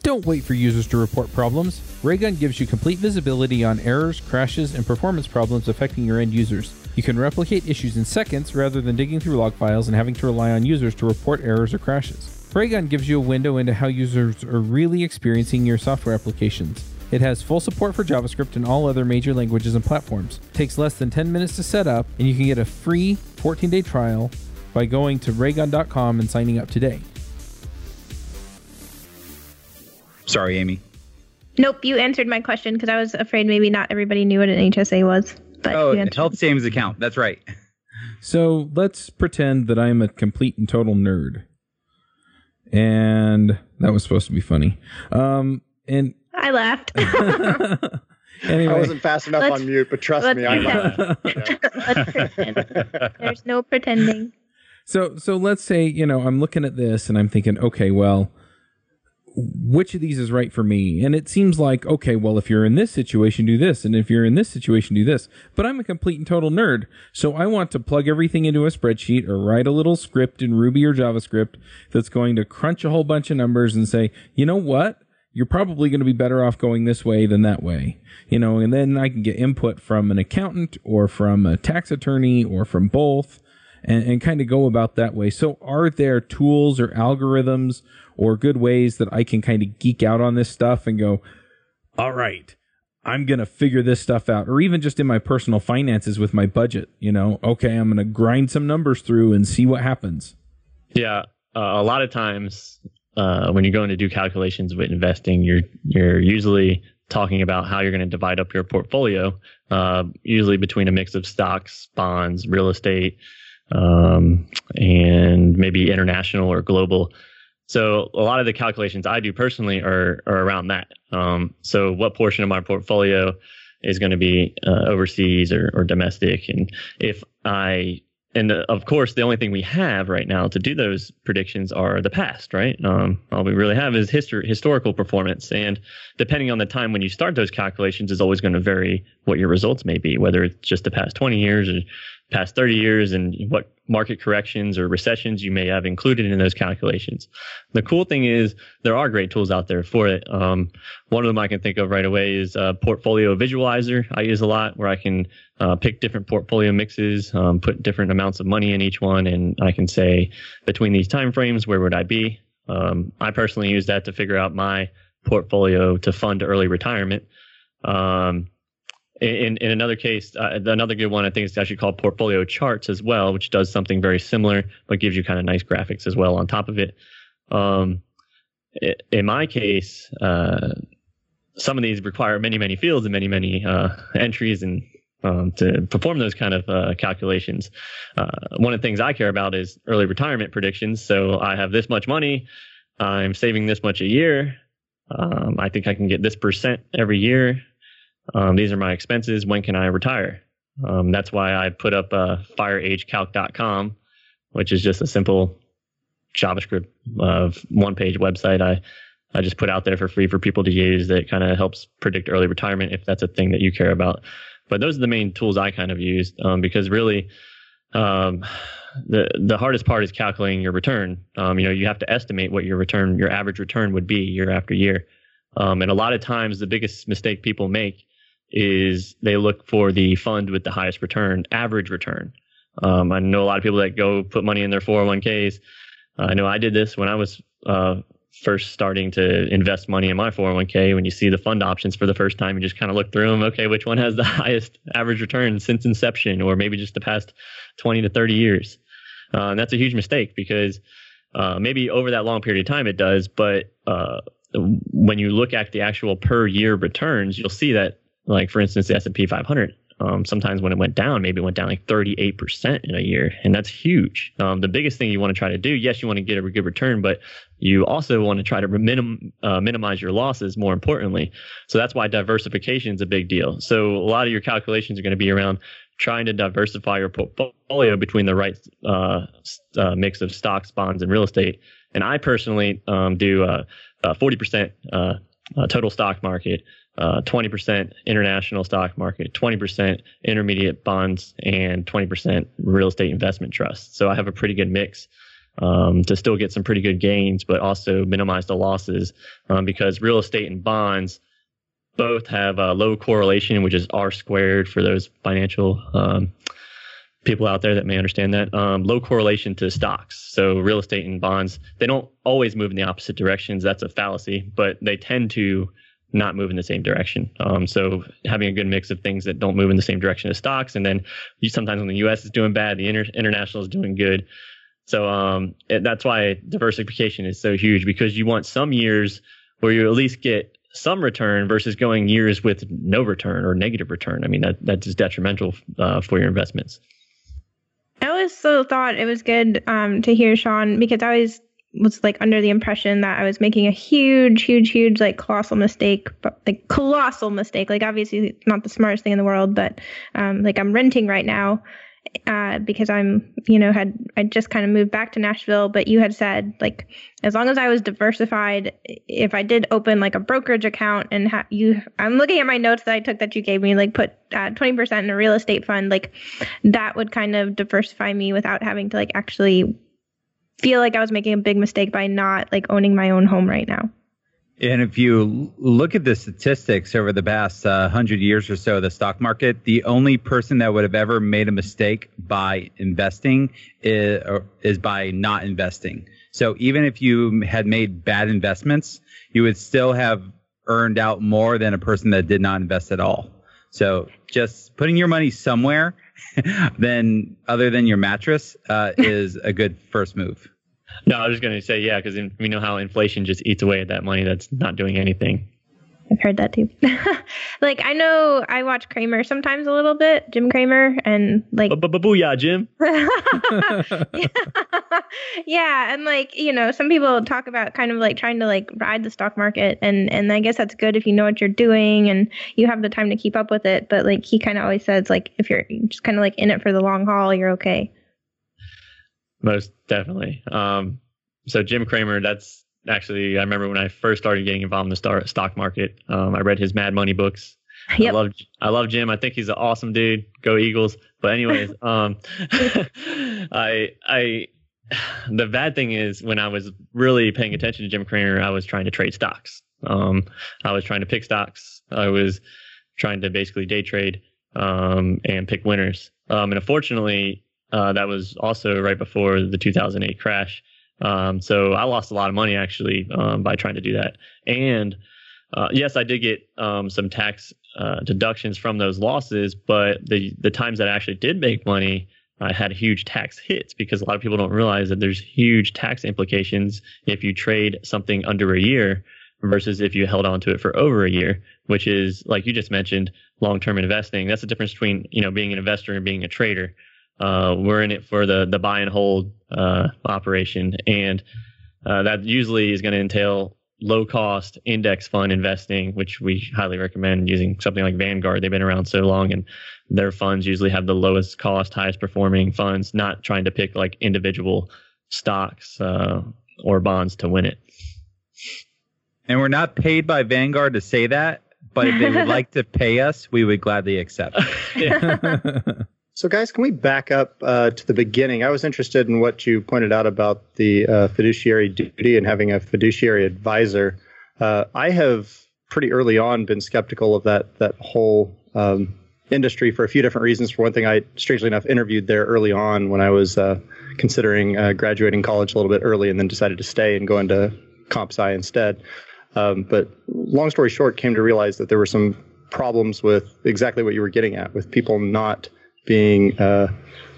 Don't wait for users to report problems. Raygun gives you complete visibility on errors, crashes, and performance problems affecting your end users. You can replicate issues in seconds rather than digging through log files and having to rely on users to report errors or crashes. Raygun gives you a window into how users are really experiencing your software applications. It has full support for JavaScript and all other major languages and platforms. takes less than 10 minutes to set up, and you can get a free 14 day trial by going to raygun.com and signing up today. Sorry, Aimee. Nope, you answered my question because I was afraid maybe not everybody knew what an HSA was. But Oh, you health savings account. That's right. So let's pretend that I'm a complete and total nerd. And that was supposed to be funny. Um, and I laughed. anyway, I wasn't fast enough Let's- on mute, but trust let's me, I pretend. Let's pretend. There's no pretending. so so let's say you know I'm looking at this and I'm thinking, okay, well, which of these is right for me? And it seems like, okay, well, if you're in this situation, do this, and if you're in this situation, do this. But I'm a complete and total nerd, so I want to plug everything into a spreadsheet or write a little script in Ruby or JavaScript that's going to crunch a whole bunch of numbers and say, you know what? You're probably going to be better off going this way than that way, you know, and then I can get input from an accountant or from a tax attorney or from both and, and kind of go about that way. So, are there tools or algorithms or good ways that I can kind of geek out on this stuff and go, all right, I'm going to figure this stuff out, or even just in my personal finances with my budget. You know, okay, I'm going to grind some numbers through and see what happens. Yeah. Uh, a lot of times uh, when you're going to do calculations with investing, you're you're usually talking about how you're going to divide up your portfolio, uh, usually between a mix of stocks, bonds, real estate, um, and maybe international or global. So a lot of the calculations I do personally are, are around that. Um, so what portion of my portfolio is going to be uh, overseas or, or domestic? And if I and uh, of course, the only thing we have right now to do those predictions are the past, right? Um, all we really have is history, historical performance, and depending on the time when you start those calculations, is always going to vary what your results may be, whether it's just the past 20 years or past 30 years, and what market corrections or recessions you may have included in those calculations. The cool thing is there are great tools out there for it. Um, one of them I can think of right away is a Portfolio Visualizer. I use a lot where I can uh, pick different portfolio mixes, um, put different amounts of money in each one, and I can say between these time frames, where would I be? Um, I personally use that to figure out my portfolio to fund early retirement. Um, in, in another case, uh, another good one I think is actually called Portfolio Charts as well, which does something very similar, but gives you kind of nice graphics as well on top of it. Um, in my case, uh, some of these require many, many fields and many, many uh, entries and um, to perform those kind of uh, calculations. Uh, one of the things I care about is early retirement predictions. So I have this much money, I'm saving this much a year. Um, I think I can get this percent every year. Um, these are my expenses. When can I retire? Um, that's why I put up uh, fireagecalc.com, which is just a simple JavaScript uh, one page website. I, I just put out there for free for people to use that kind of helps predict early retirement if that's a thing that you care about. But those are the main tools I kind of used um, because really um, the the hardest part is calculating your return. Um, you know, you have to estimate what your return, your average return would be year after year. Um, and a lot of times, the biggest mistake people make is they look for the fund with the highest return, average return. Um, I know a lot of people that go put money in their 401ks. Uh, I know I did this when I was uh, first starting to invest money in my 401k. When you see the fund options for the first time, you just kind of look through them. Okay, which one has the highest average return since inception, or maybe just the past 20 to 30 years? Uh, and that's a huge mistake because uh, maybe over that long period of time it does, but uh, when you look at the actual per year returns, you'll see that like for instance, the S and P 500. Um, sometimes when it went down, maybe it went down like 38% in a year, and that's huge. Um, the biggest thing you want to try to do, yes, you want to get a good return, but you also want to try to minim, uh, minimize your losses. More importantly, so that's why diversification is a big deal. So a lot of your calculations are going to be around trying to diversify your portfolio between the right uh, uh, mix of stocks, bonds, and real estate. And I personally um, do uh, 40% uh, uh, total stock market uh, 20% international stock market, 20% intermediate bonds, and 20% real estate investment trust. So I have a pretty good mix um, to still get some pretty good gains, but also minimize the losses um, because real estate and bonds both have a low correlation, which is R squared for those financial um, people out there that may understand that. Um, low correlation to stocks. So real estate and bonds, they don't always move in the opposite directions. That's a fallacy, but they tend to not move in the same direction. Um, so having a good mix of things that don't move in the same direction as stocks, and then you, sometimes when the U.S. is doing bad, the inter- international is doing good. So um, it, that's why diversification is so huge because you want some years where you at least get some return versus going years with no return or negative return. I mean that that's just detrimental uh, for your investments. I always thought it was good um, to hear Sean because I always was like under the impression that I was making a huge, huge, huge, like colossal mistake, but like colossal mistake. Like obviously not the smartest thing in the world, but um, like I'm renting right now uh, because I'm, you know, had I just kind of moved back to Nashville. But you had said like as long as I was diversified, if I did open like a brokerage account and ha- you, I'm looking at my notes that I took that you gave me, like put uh, 20% in a real estate fund, like that would kind of diversify me without having to like actually feel like I was making a big mistake by not like owning my own home right now. And if you look at the statistics over the past uh, hundred years or so, the stock market, the only person that would have ever made a mistake by investing is, is by not investing. So even if you had made bad investments, you would still have earned out more than a person that did not invest at all. So just putting your money somewhere, then other than your mattress, uh, is a good first move. No, I was just going to say, yeah, because we know how inflation just eats away at that money that's not doing anything. I've heard that too. like I know I watch Cramer sometimes a little bit, Jim Cramer, and like booyah, Jim. yeah, and like you know, some people talk about kind of like trying to like ride the stock market, and and I guess that's good if you know what you're doing and you have the time to keep up with it. But like he kind of always says, like if you're just kind of like in it for the long haul, you're okay. Most definitely. Um, so Jim Cramer, that's actually, I remember when I first started getting involved in the star, stock market. Um, I read his Mad Money books. Yep. I love I love Jim. I think he's an awesome dude. Go Eagles. But anyways, um, I I the bad thing is when I was really paying attention to Jim Cramer, I was trying to trade stocks. Um, I was trying to pick stocks. I was trying to basically day trade um, and pick winners. Um, and unfortunately, uh, that was also right before the 2008 crash. Um, so I lost a lot of money actually um, by trying to do that. And uh, yes, I did get um, some tax uh, deductions from those losses, but the the times that I actually did make money, I had huge tax hits because a lot of people don't realize that there's huge tax implications if you trade something under a year versus if you held on to it for over a year, which is like you just mentioned, long term investing. That's the difference between you know being an investor and being a trader. Uh, we're in it for the the buy and hold uh, operation, and uh, that usually is going to entail low cost index fund investing, which we highly recommend using something like Vanguard. They've been around so long, and their funds usually have the lowest cost, highest performing funds. Not trying to pick like individual stocks uh, or bonds to win it. And we're not paid by Vanguard to say that, but if they would like to pay us, we would gladly accept. So, guys, can we back up uh, to the beginning? I was interested in what you pointed out about the uh, fiduciary duty and having a fiduciary advisor. Uh, I have pretty early on been skeptical of that that whole um, industry for a few different reasons. For one thing, I strangely enough interviewed there early on when I was uh, considering uh, graduating college a little bit early, and then decided to stay and go into comp sci instead. Um, but long story short, came to realize that there were some problems with exactly what you were getting at, with people not being uh,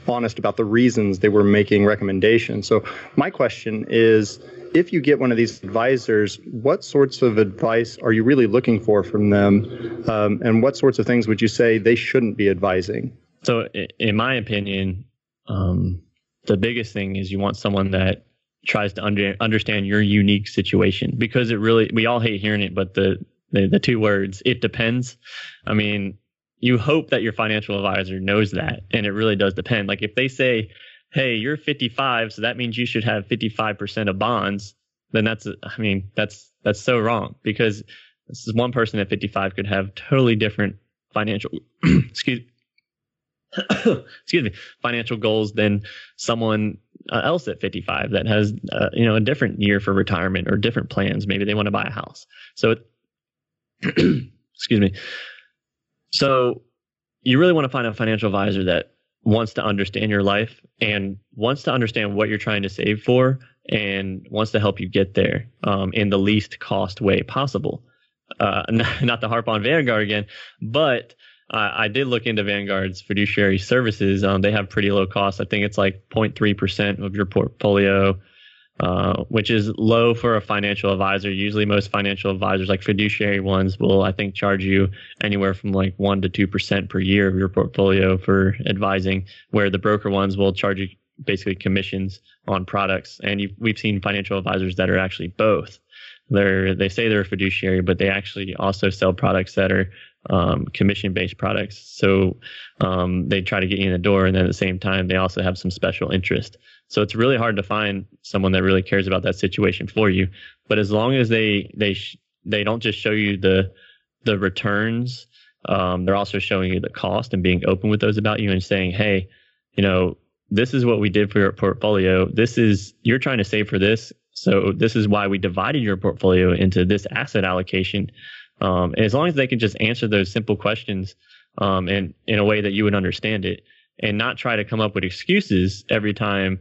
honest about the reasons they were making recommendations. So, my question is if you get one of these advisors, what sorts of advice are you really looking for from them? Um, and what sorts of things would you say they shouldn't be advising? So, in my opinion, um, the biggest thing is you want someone that tries to under, understand your unique situation because it really, we all hate hearing it, but the, the, the two words, it depends. I mean, you hope that your financial advisor knows that. And it really does depend. Like if they say, hey, you're 55, so that means you should have 55% of bonds, then that's, I mean, that's, that's so wrong because this is one person at 55 could have totally different financial, excuse, excuse me, financial goals than someone uh, else at 55 that has, uh, you know, a different year for retirement or different plans. Maybe they want to buy a house. So, it, excuse me. So you really want to find a financial advisor that wants to understand your life and wants to understand what you're trying to save for and wants to help you get there um, in the least cost way possible. Uh, not, to harp on Vanguard again, but uh, I did look into Vanguard's fiduciary services. Um, they have pretty low costs. I think it's like 0.3% of your portfolio uh, which is low for a financial advisor. Usually, most financial advisors, like fiduciary ones, will I think charge you anywhere from like one to two percent per year of your portfolio for advising, where the broker ones will charge you basically commissions on products. And we've seen financial advisors that are actually both. They're they say they're a fiduciary, but they actually also sell products that are um, commission based products. So um, they try to get you in the door, and then at the same time, they also have some special interest. So it's really hard to find someone that really cares about that situation for you. But as long as they they sh- they don't just show you the the returns, um, they're also showing you the cost and being open with those about you and saying, hey, you know, this is what we did for your portfolio. This is you're trying to save for this. So this is why we divided your portfolio into this asset allocation. Um, and as long as they can just answer those simple questions um, and in a way that you would understand it, and not try to come up with excuses every time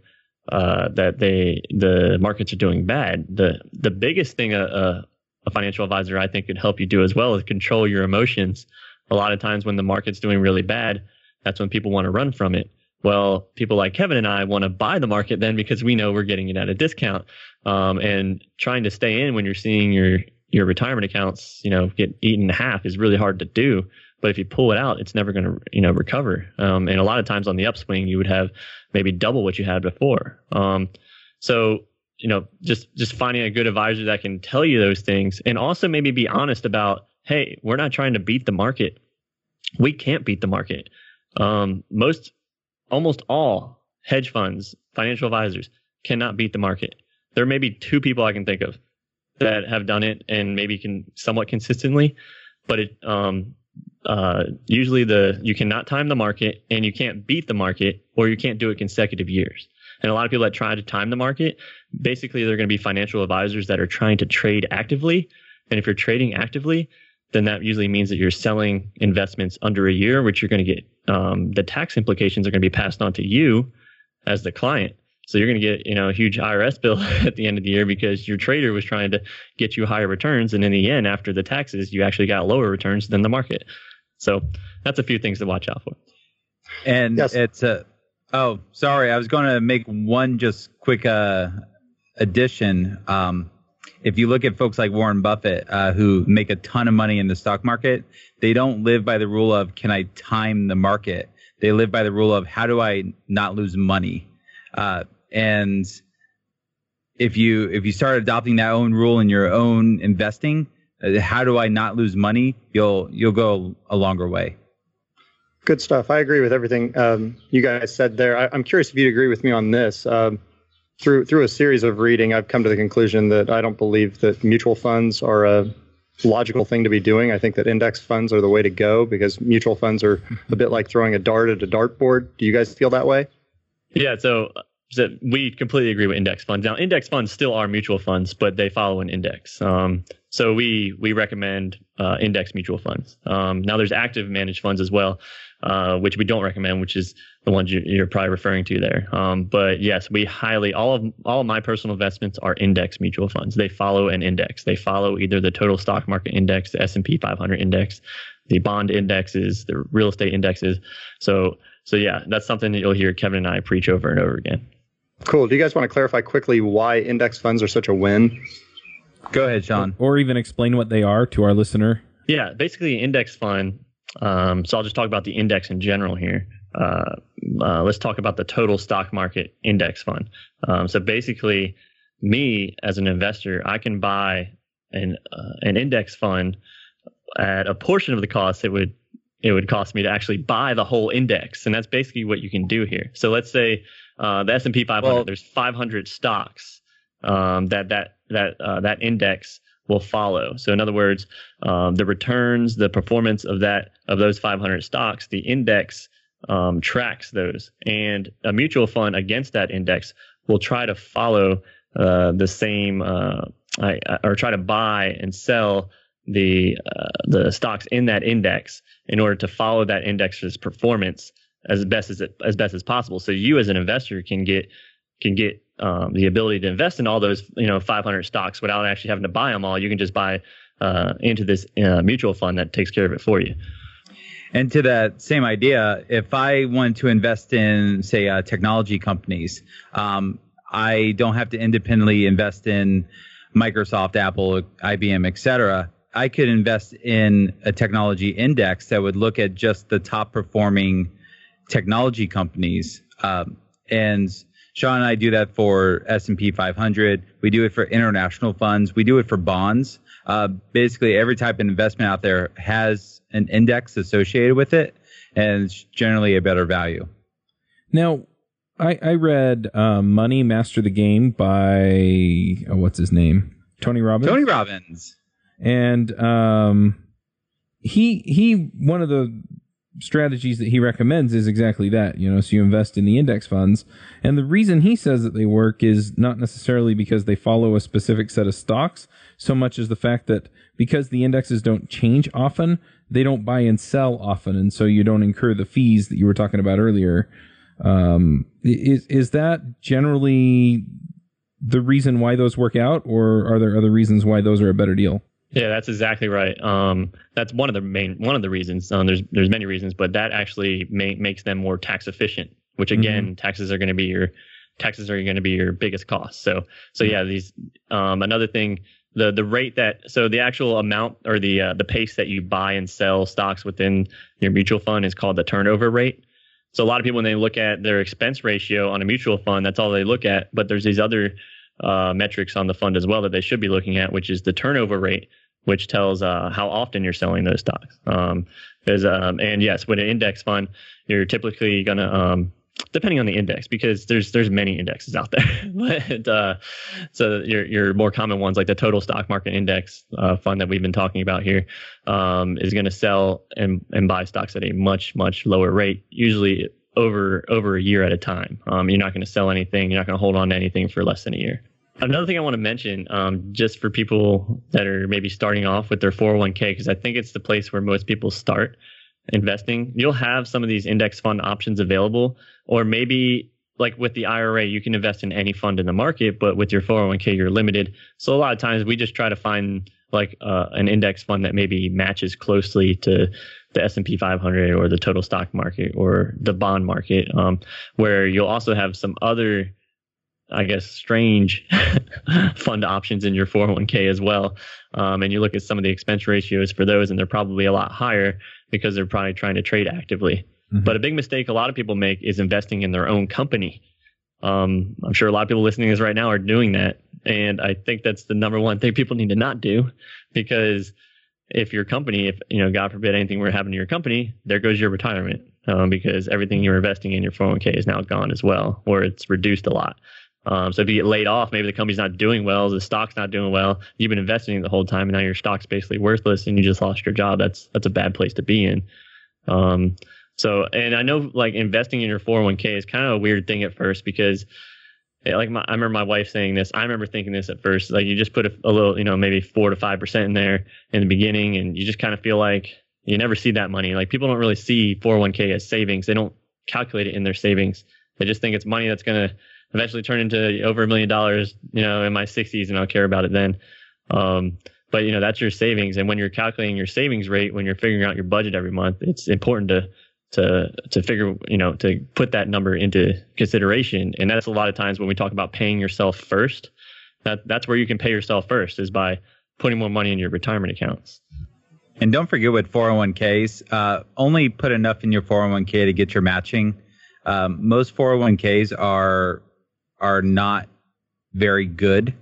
uh, that they the markets are doing bad. The the biggest thing a, a, financial advisor I think could help you do as well is control your emotions. A lot of times when the market's doing really bad, that's when people want to run from it. Well, people like Kevin and I want to buy the market then because we know we're getting it at a discount. Um, and trying to stay in when you're seeing your your retirement accounts, you know, get eaten in half is really hard to do. But if you pull it out, it's never going to, you know, recover. Um, and a lot of times on the upswing, you would have maybe double what you had before. Um, so you know, just just finding a good advisor that can tell you those things, and also maybe be honest about, hey, we're not trying to beat the market. We can't beat the market. Um, most, almost all hedge funds, financial advisors cannot beat the market. There may be two people I can think of that have done it and maybe can somewhat consistently, but it um, uh, usually the you cannot time the market and you can't beat the market or you can't do it consecutive years. And a lot of people that try to time the market, basically they're going to be financial advisors that are trying to trade actively. And if you're trading actively, then that usually means that you're selling investments under a year, which you're going to get um, the tax implications are going to be passed on to you as the client. So you're going to get, you know, a huge IRS bill at the end of the year because your trader was trying to get you higher returns, and in the end, after the taxes, you actually got lower returns than the market. So that's a few things to watch out for. And yes. it's a. Oh, sorry, I was going to make one just quick uh, addition. Um, if you look at folks like Warren Buffett, uh, who make a ton of money in the stock market, they don't live by the rule of can I time the market. They live by the rule of how do I not lose money. Uh, and if you if you start adopting that own rule in your own investing, how do I not lose money? You'll you'll go a longer way. Good stuff. I agree with everything um, you guys said there. I, am curious if you'd agree with me on this. Um, through through a series of reading, I've come to the conclusion that I don't believe that mutual funds are a logical thing to be doing. I think that index funds are the way to go because mutual funds are a bit like throwing a dart at a dartboard. Do you guys feel that way? Yeah. So so we completely agree with index funds. Now, index funds still are mutual funds, but they follow an index. Um, so we we recommend uh, index mutual funds. Um, now, there's active managed funds as well, uh, which we don't recommend, which is the ones you, are probably referring to there. Um, but yes, we highly all of all of my personal investments are index mutual funds. They follow an index. They follow either the total stock market index, the S and P 500 index, the bond indexes, the real estate indexes. So so yeah, that's something that you'll hear Kevin and I preach over and over again. Cool. Do you guys want to clarify quickly why index funds are such a win? Go ahead, Sean. Or even explain what they are to our listener. Yeah, basically, index fund. Um, so I'll just talk about the index in general here. Uh, uh, let's talk about the total stock market index fund. Um, so basically, me as an investor, I can buy an uh, an index fund at a portion of the cost it would it would cost me to actually buy the whole index, and that's basically what you can do here. So let's say uh, the S and P 500. Well, there's 500 stocks um, that that that uh, that index will follow. So in other words, um, the returns, the performance of that of those 500 stocks, the index um, tracks those, and a mutual fund against that index will try to follow uh, the same uh, I, or try to buy and sell the uh, the stocks in that index in order to follow that index's performance as best as it, as best as possible. So you as an investor can get can get um, the ability to invest in all those you know 500 stocks without actually having to buy them all. You can just buy uh, into this uh, mutual fund that takes care of it for you. And to that same idea, if I want to invest in, say, uh, technology companies, um, I don't have to independently invest in Microsoft, Apple, IBM, etc. I could invest in a technology index that would look at just the top performing technology companies. Um, and Sean and I do that for S&P 500. We do it for international funds. We do it for bonds. Uh, basically, every type of investment out there has an index associated with it, and it's generally a better value. Now, I, I read uh, Money Master the Game by oh, what's his name? Tony Robbins. Tony Robbins. And um, he he one of the strategies that he recommends is exactly that. You know, so you invest in the index funds. And the reason he says that they work is not necessarily because they follow a specific set of stocks, so much as the fact that because the indexes don't change often, they don't buy and sell often. And so you don't incur the fees that you were talking about earlier. Um, is, is that generally the reason why those work out, or are there other reasons why those are a better deal? Yeah, that's exactly right. Um, that's one of the main one of the reasons. Um, there's there's many reasons, but that actually may, makes them more tax efficient. Which mm-hmm. again, mm-hmm. taxes are going to be your taxes are going to be your biggest cost. So so yeah, these um, another thing the the rate that so the actual amount or the uh, the pace that you buy and sell stocks within your mutual fund is called the turnover rate. So a lot of people when they look at their expense ratio on a mutual fund, that's all they look at. But there's these other uh, metrics on the fund as well that they should be looking at, which is the turnover rate, which tells uh, how often you're selling those stocks. Um, um, and yes, with an index fund, you're typically going to um, depending on the index because there's there's many indexes out there. But uh, so your your more common ones like the total stock market index uh, fund that we've been talking about here um, is going to sell and, and buy stocks at a much much lower rate usually over over a year at a time. Um, you're not going to sell anything you're not going to hold on to anything for less than a year another thing i want to mention um, just for people that are maybe starting off with their 401k because i think it's the place where most people start investing, you'll have some of these index fund options available, or maybe like with the IRA, you can invest in any fund in the market, but with your 401k, you're limited. So a lot of times we just try to find like uh, an index fund that maybe matches closely to the S&P 500 or the total stock market or the bond market, um, where you'll also have some other, I guess, strange fund options in your 401k as well. Um, and you look at some of the expense ratios for those, and they're probably a lot higher because they're probably trying to trade actively. Mm-hmm. But a big mistake a lot of people make is investing in their own company. Um, I'm sure a lot of people listening to this right now are doing that. And I think that's the number one thing people need to not do because if your company, if, you know, God forbid anything were to happen to your company, there goes your retirement um, because everything you're investing in your 401k is now gone as well, or it's reduced a lot. Um, so if you get laid off, maybe the company's not doing well, the stock's not doing well. You've been investing the whole time, and now your stock's basically worthless, and you just lost your job. That's that's a bad place to be in. Um, so, and I know like investing in your 401k is kind of a weird thing at first because, eh, like, my, I remember my wife saying this. I remember thinking this at first. Like, you just put a, a little, you know, maybe four to five percent in there in the beginning, and you just kind of feel like you never see that money. Like, people don't really see 401k as savings. They don't calculate it in their savings. They just think it's money that's gonna eventually turn into over a million dollars, you know, in my 60s, and I'll care about it then. Um, but you know, that's your savings, and when you're calculating your savings rate, when you're figuring out your budget every month, it's important to to to figure, you know, to put that number into consideration. And that's a lot of times when we talk about paying yourself first. That that's where you can pay yourself first is by putting more money in your retirement accounts. And don't forget with 401ks, uh, only put enough in your 401k to get your matching. Um, most 401ks are are not very good.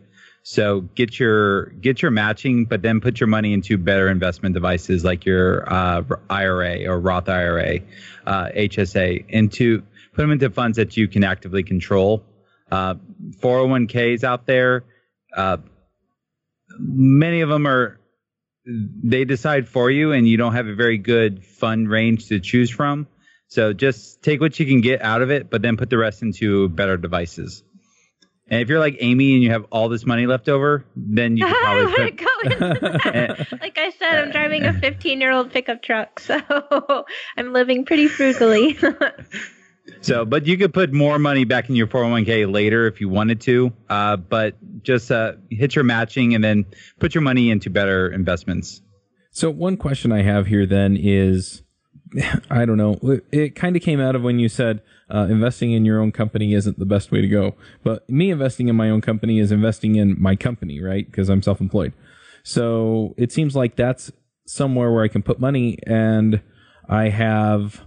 So get your get your matching, but then put your money into better investment devices like your uh, IRA or Roth IRA, uh, HSA, into put them into funds that you can actively control. Uh, 401ks out there, uh, many of them are they decide for you, and you don't have a very good fund range to choose from. So just take what you can get out of it, but then put the rest into better devices. And if you're like Aimee and you have all this money left over, then you could probably put. like I said, I'm driving a 15 year old pickup truck, so I'm living pretty frugally. so, but you could put more money back in your 401k later if you wanted to. Uh, but just uh, hit your matching and then put your money into better investments. So, one question I have here then is I don't know. It kind of came out of when you said uh, investing in your own company isn't the best way to go. But me investing in my own company is investing in my company, right? Because I'm self employed. So it seems like that's somewhere where I can put money and I have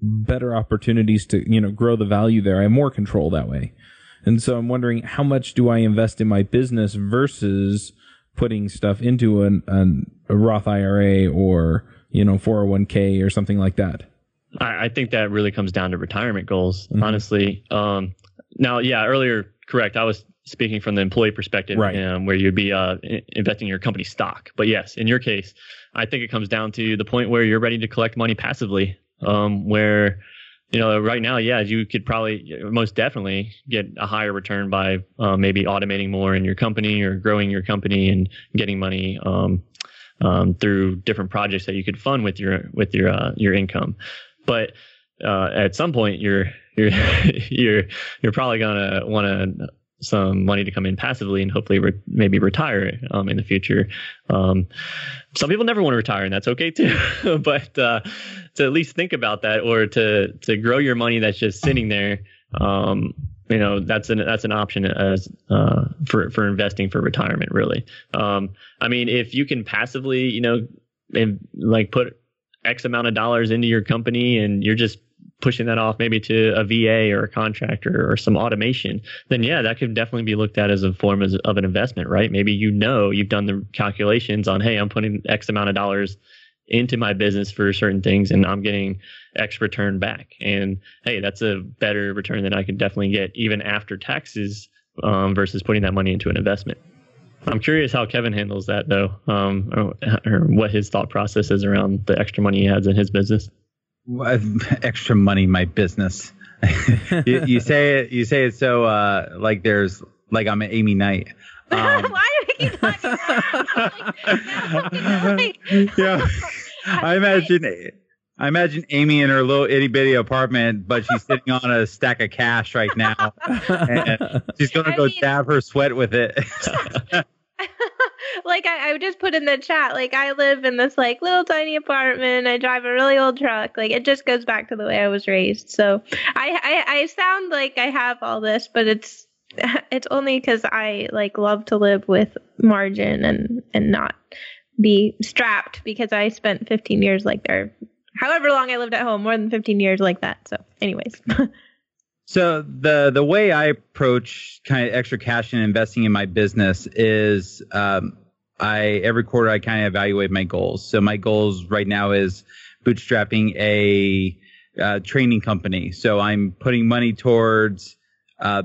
better opportunities to, you know, grow the value there. I have more control that way. And so I'm wondering how much do I invest in my business versus putting stuff into an, an a Roth IRA or you know 401k or something like that i, I think that really comes down to retirement goals mm-hmm. honestly um, now yeah earlier correct i was speaking from the employee perspective right. Um, where you'd be uh, investing in your company stock but yes in your case i think it comes down to the point where you're ready to collect money passively um, where you know right now yeah you could probably most definitely get a higher return by uh, maybe automating more in your company or growing your company and getting money um, um, through different projects that you could fund with your with your uh, your income. But uh, at some point, you're you're you're you're probably gonna want to some money to come in passively and hopefully re- maybe retire um, in the future. Um, some people never want to retire, and that's okay too. but uh, to at least think about that, or to to grow your money that's just sitting there, um, you know, that's an that's an option as uh, for for investing for retirement. Really, um, I mean, if you can passively, you know, and like put X amount of dollars into your company, and you're just pushing that off maybe to a VA or a contractor or some automation, then yeah, that could definitely be looked at as a form of, of an investment, right? Maybe you know you've done the calculations on, hey, I'm putting X amount of dollars into my business for certain things and I'm getting X return back. And hey, that's a better return than I could definitely get even after taxes um, versus putting that money into an investment. I'm curious how Kevin handles that though, um, or, or what his thought process is around the extra money he has in his business extra money my business you, you, say it you say it so uh like there's like i'm Aimee Knight um, why do you talking like, yeah i imagine I imagine Aimee in her little itty bitty apartment, but she's sitting on a stack of cash right now. And she's gonna I go mean, dab her sweat with it. like I, I just put in the chat, like I live in this like little tiny apartment. I drive a really old truck. Like it just goes back to the way I was raised. So I I, I sound like I have all this, but it's it's only because I like love to live with margin and and not be strapped because I spent 15 years like there. However long I lived at home, more than 15 years like that. So, anyways. So the the way I approach kind of extra cash and investing in my business is um, I every quarter I kind of evaluate my goals. So my goals right now is bootstrapping a uh, training company. So I'm putting money towards uh,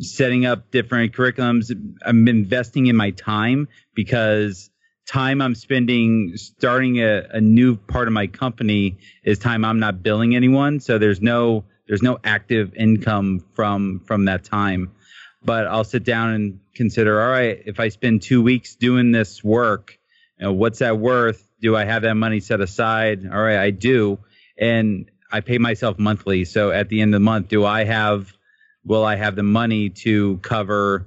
setting up different curriculums. I'm investing in my time because time I'm spending starting a, a new part of my company is time I'm not billing anyone. So there's no there's no active income from from that time. But I'll sit down and consider, all right, if I spend two weeks doing this work, you know, what's that worth? Do I have that money set aside? All right, I do. And I pay myself monthly. So at the end of the month, do I have will I have the money to cover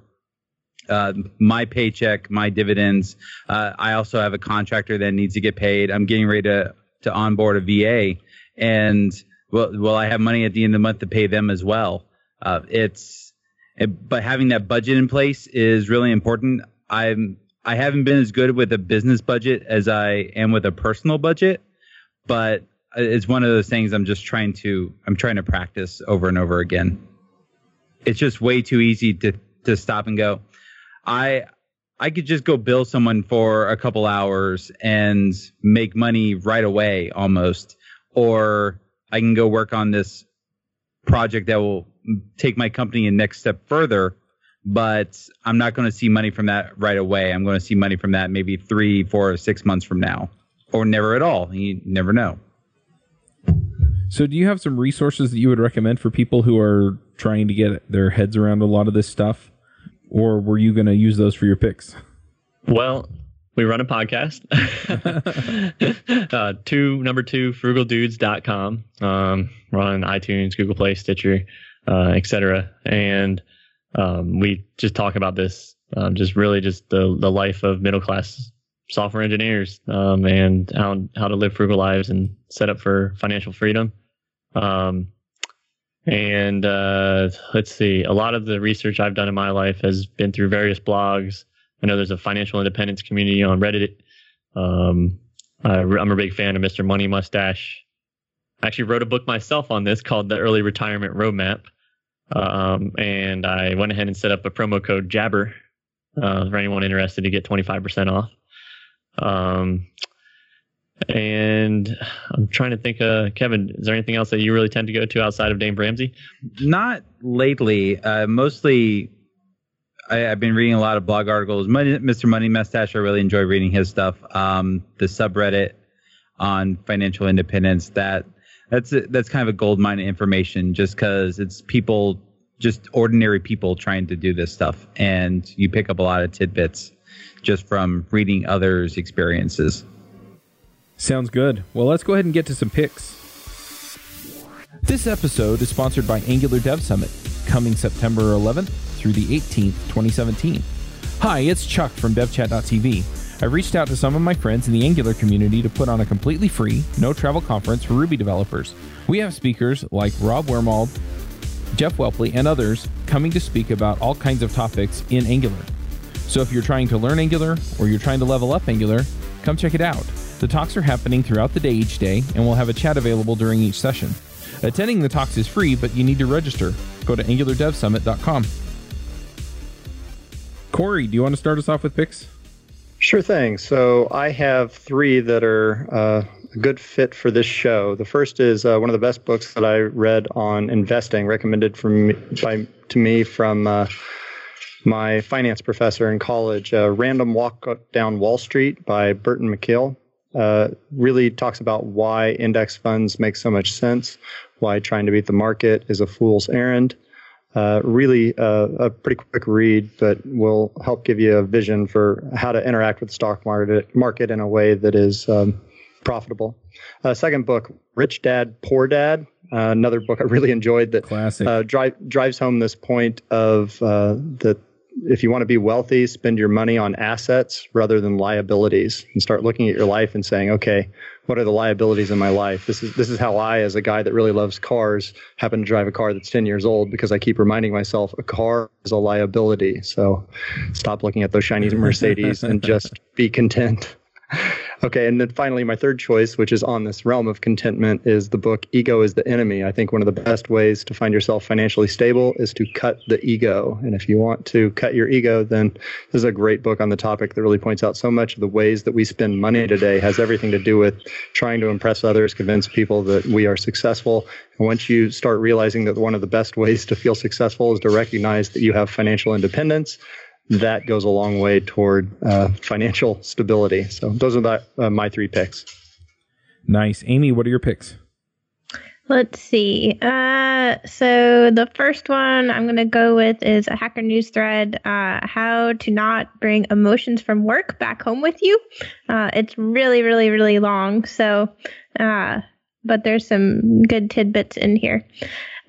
uh, my paycheck, my dividends. Uh, I also have a contractor that needs to get paid. I'm getting ready to to onboard a VA, and will will I have money at the end of the month to pay them as well? Uh, it's but having that budget in place is really important. I'm I haven't been as good with a business budget as I am with a personal budget, but it's one of those things I'm just trying to I'm trying to practice over and over again. It's just way too easy to to stop and go. I I could just go bill someone for a couple hours and make money right away almost or I can go work on this project that will take my company a next step further. But I'm not going to see money from that right away. I'm going to see money from that maybe three, four, or six months from now, or never at all. You never know. So, do you have some resources that you would recommend for people who are trying to get their heads around a lot of this stuff? Or were you going to use those for your picks? Well, we run a podcast. uh, two number two frugaldudes.com. Um, we're on iTunes, Google Play, Stitcher, uh, etc. And um, we just talk about this, um, just really just the the life of middle class software engineers um, and how how to live frugal lives and set up for financial freedom. Um, and uh, let's see, a lot of the research I've done in my life has been through various blogs I know there's a financial independence community on Reddit. Um, I, am a big fan of Mr. Money Mustache. I actually wrote a book myself on this called The Early Retirement Roadmap. Um, and I went ahead and set up a promo code Jabber uh, for anyone interested to get 25% off. Um, and I'm trying to think, uh, Kevin, is there anything else that you really tend to go to outside of Dave Ramsey? Not lately. Uh, mostly I, have been reading a lot of blog articles. Money, Mr. Money Mustache, I really enjoy reading his stuff. Um, the subreddit on financial independence that that's that's kind of a gold mine of information, just because it's people, just ordinary people trying to do this stuff, and you pick up a lot of tidbits just from reading others' experiences. Sounds good. Well, let's go ahead and get to some picks. This episode is sponsored by Angular Dev Summit, coming September 11th through the 18th, 2017. Hi, it's Chuck from DevChat.tv. I reached out to some of my friends in the Angular community to put on a completely free, no travel conference for Ruby developers. We have speakers like Rob Wormald, Jeff Whelpley, and others coming to speak about all kinds of topics in Angular. So if you're trying to learn Angular or you're trying to level up Angular, come check it out. The talks are happening throughout the day each day, and we'll have a chat available during each session. Attending the talks is free, but you need to register. Go to angulardevsummit.com. Cory, do you want to start us off with picks? Sure thing. So I have three that are uh, a good fit for this show. The first is uh, one of the best books that I read on investing, recommended from by to me from uh, my finance professor in college. Uh, Random Walk Down Wall Street by Burton Malkiel. Uh, really talks about why index funds make so much sense, why trying to beat the market is a fool's errand. Uh, really uh, a pretty quick read, but will help give you a vision for how to interact with the stock market market in a way that is um, profitable. Uh, second book, Rich Dad Poor Dad, uh, another book I really enjoyed that Classic. uh, drive, drives home this point of uh, that if you want to be wealthy, spend your money on assets rather than liabilities, and start looking at your life and saying, okay, what are the liabilities in my life? This is this is how I, as a guy that really loves cars, happen to drive a car that's 10 years old because I keep reminding myself a car is a liability. So stop looking at those shiny Mercedes and just be content. Okay, and then finally, my third choice, which is on this realm of contentment, is the book Ego is the Enemy. I think one of the best ways to find yourself financially stable is to cut the ego. And if you want to cut your ego, then this is a great book on the topic that really points out so much of the ways that we spend money today has everything to do with trying to impress others, convince people that we are successful. And once you start realizing that one of the best ways to feel successful is to recognize that you have financial independence, that goes a long way toward uh, financial stability. So those are the, uh, my three picks. Nice. Aimee, what are your picks? Let's see. Uh, so the first one I'm going to go with is a Hacker News thread uh, How to Not Bring Emotions from Work Back Home with You. Uh, it's really, really, really long. So, uh, but there's some good tidbits in here.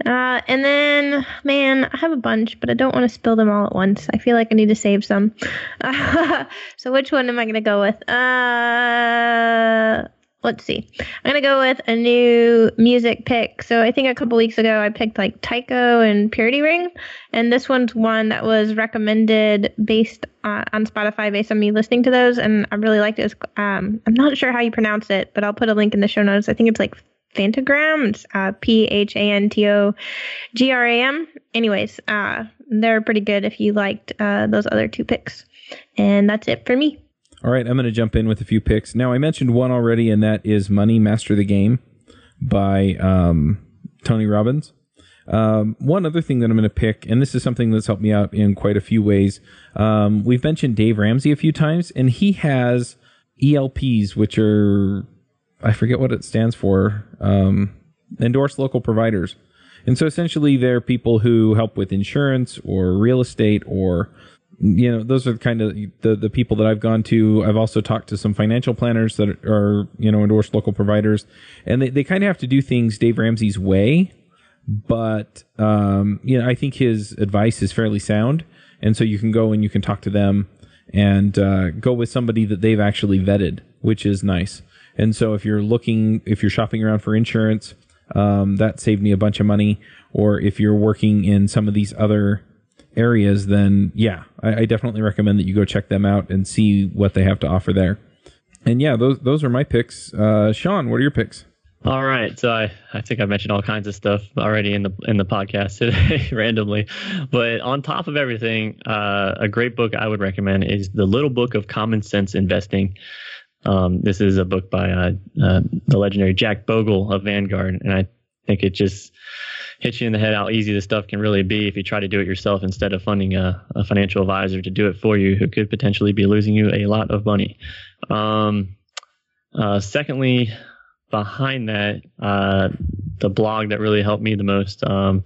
Uh, and then, man, I have a bunch, but I don't want to spill them all at once. I feel like I need to save some. so, which one am I going to go with? Uh, let's see. I'm going to go with a new music pick. So, I think a couple weeks ago I picked like Tycho and Purity Ring. And this one's one that was recommended based uh, on Spotify based on me listening to those. And I really liked it. Um, I'm not sure how you pronounce it, but I'll put a link in the show notes. I think it's like Phantogram. It's uh, P H A N T O G R A M. Anyways, uh, they're pretty good if you liked uh, those other two picks. And that's it for me. All right, I'm going to jump in with a few picks. Now, I mentioned one already, and that is Money Master the Game by um, Tony Robbins. Um, one other thing that I'm going to pick, and this is something that's helped me out in quite a few ways. Um, we've mentioned Dave Ramsey a few times, and he has ELPs, which are I forget what it stands for. Um, endorse local providers. And so essentially they're people who help with insurance or real estate or you know those are kind of the the people that I've gone to. I've also talked to some financial planners that are you know endorsed local providers, and they, they kind of have to do things Dave Ramsey's way. But um, you know I think his advice is fairly sound, and so you can go and you can talk to them and uh, go with somebody that they've actually vetted, which is nice. And so if you're looking, if you're shopping around for insurance, um, that saved me a bunch of money. Or if you're working in some of these other areas, then yeah, I, I, definitely recommend that you go check them out and see what they have to offer there. And yeah, those those are my picks. Uh, Sean, what are your picks? All right, so I, I think I mentioned all kinds of stuff already in the in the podcast today randomly, but on top of everything, uh, a great book I would recommend is the Little Book of Common Sense Investing. Um, this is a book by uh, uh, the legendary Jack Bogle of Vanguard, and I think it just hits you in the head how easy this stuff can really be if you try to do it yourself instead of funding a, a financial advisor to do it for you, who could potentially be losing you a lot of money. Um, uh, secondly, behind that, uh, the blog that really helped me the most um,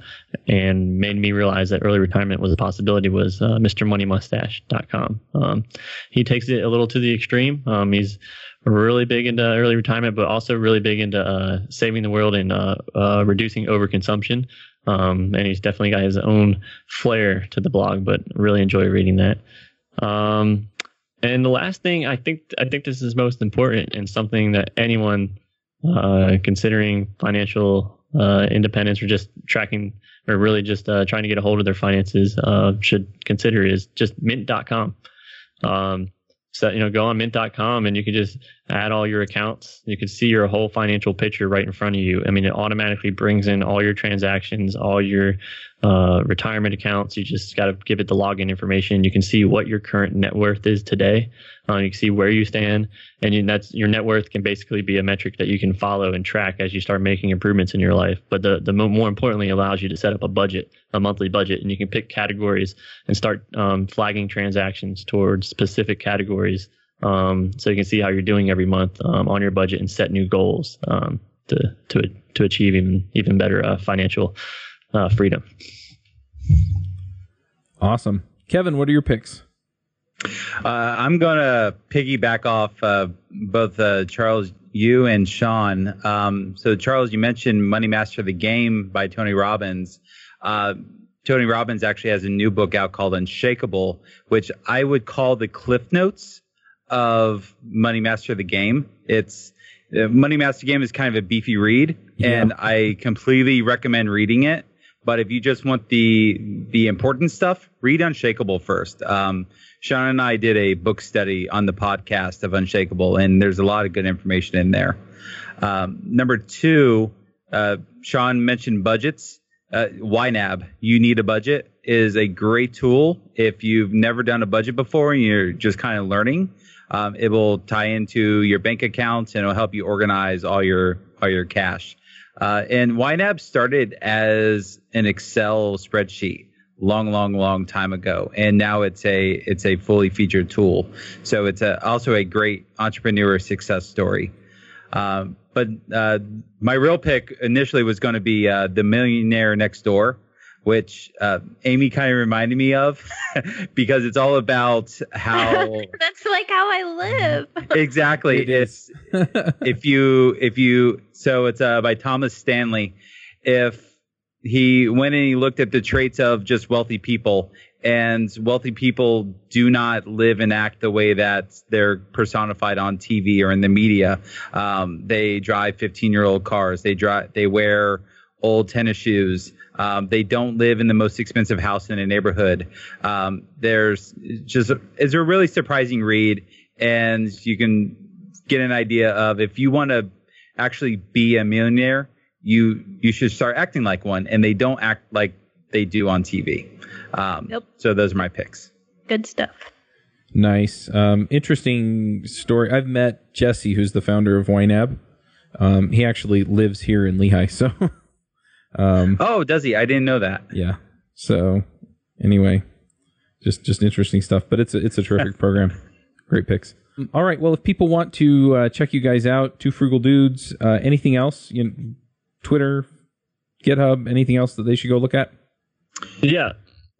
and made me realize that early retirement was a possibility was uh, MrMoneyMustache.com. Um, he takes it a little to the extreme. Um, he's really big into early retirement, but also really big into uh, saving the world and uh, uh, reducing overconsumption. Um, and he's definitely got his own flair to the blog, but really enjoy reading that. Um, and the last thing I think I think this is most important and something that anyone uh, considering financial uh, independence or just tracking or really just uh, trying to get a hold of their finances uh, should consider is just mint.com. Um, so you know go on mint.com and you can just add all your accounts. You can see your whole financial picture right in front of you. I mean it automatically brings in all your transactions all your uh, retirement accounts. You just got to give it the login information. You can see what your current net worth is today. Uh, you can see where you stand. And you, that's your net worth can basically be a metric that you can follow and track as you start making improvements in your life. But the, the more importantly allows you to set up a budget a monthly budget. And you can pick categories and start um, flagging transactions towards specific categories um, so you can see how you're doing every month um, on your budget and set new goals um, to to to achieve even even better uh, financial uh, freedom. Awesome, Kevin. What are your picks? Uh, I'm gonna piggyback off uh, both uh, Charles, you and Sean. Um, so Charles, you mentioned Money Master the Game by Tony Robbins. Uh, Tony Robbins actually has a new book out called Unshakable, which I would call the Cliff Notes of Money Master the Game. It's uh, Money Master Game is kind of a beefy read, yeah. and I completely recommend reading it. But if you just want the the important stuff, read Unshakable first. Um, Sean and I did a book study on the podcast of Unshakable, and there's a lot of good information in there. Um, number two, uh, Sean mentioned budgets. Uh, YNAB, you need a budget, is a great tool if you've never done a budget before and you're just kind of learning. Um, it will tie into your bank accounts and it'll help you organize all your all your cash. Uh, and YNAB started as an Excel spreadsheet long, long, long time ago, and now it's a it's a fully featured tool. So it's a, also a great entrepreneur success story. Um, but uh, my real pick initially was going to be uh, the Millionaire Next Door which uh, Aimee kind of reminded me of because it's all about how that's like how I live. exactly. It it's if you if you so it's uh, by Thomas Stanley. If he went and he looked at the traits of just wealthy people and wealthy people do not live and act the way that they're personified on TV or in the media. Um, they drive 15 year old cars. They drive. They wear old tennis shoes. Um, they don't live in the most expensive house in a neighborhood. Um, there's just it's a really surprising read, and you can get an idea of if you want to actually be a millionaire, you you should start acting like one, and they don't act like they do on TV. Um, yep. So those are my picks. Good stuff. Nice, um, interesting story. I've met Jesse, who's the founder of YNAB. Um, he actually lives here in Lehi, so. Um, oh, does he? I didn't know that. Yeah. So anyway, just just interesting stuff. But it's a, it's a terrific program. Great picks. All right. Well, if people want to uh, check you guys out, Two Frugal Dudes, uh, anything else? You know, Twitter, GitHub, anything else that they should go look at? Yeah.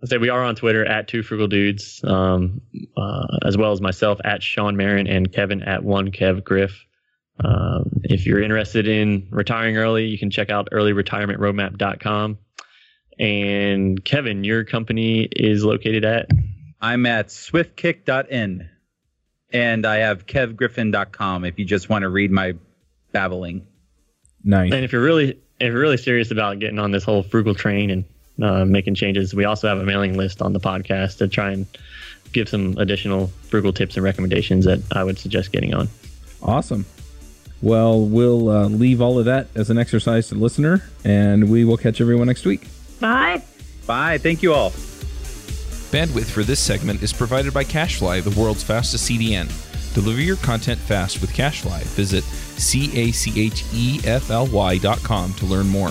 I say we are on Twitter at Two Frugal Dudes, um, uh, as well as myself at Sean Merron and Kevin at One Kev Griff. Um, if you're interested in retiring early, you can check out earlyretirementroadmap.com. And Kevin, your company is located at? I'm at swiftkick.in. And I have kevgriffin.com if you just want to read my babbling. Nice. And if you're really if you're really serious about getting on this whole frugal train and uh, making changes, we also have a mailing list on the podcast to try and give some additional frugal tips and recommendations that I would suggest getting on. Awesome. Well, we'll uh, leave all of that as an exercise to the listener, and we will catch everyone next week. Bye. Bye. Thank you all. Bandwidth for this segment is provided by CacheFly, the world's fastest CDN. Deliver your content fast with CacheFly. Visit C A C H E F L Y dot com to learn more.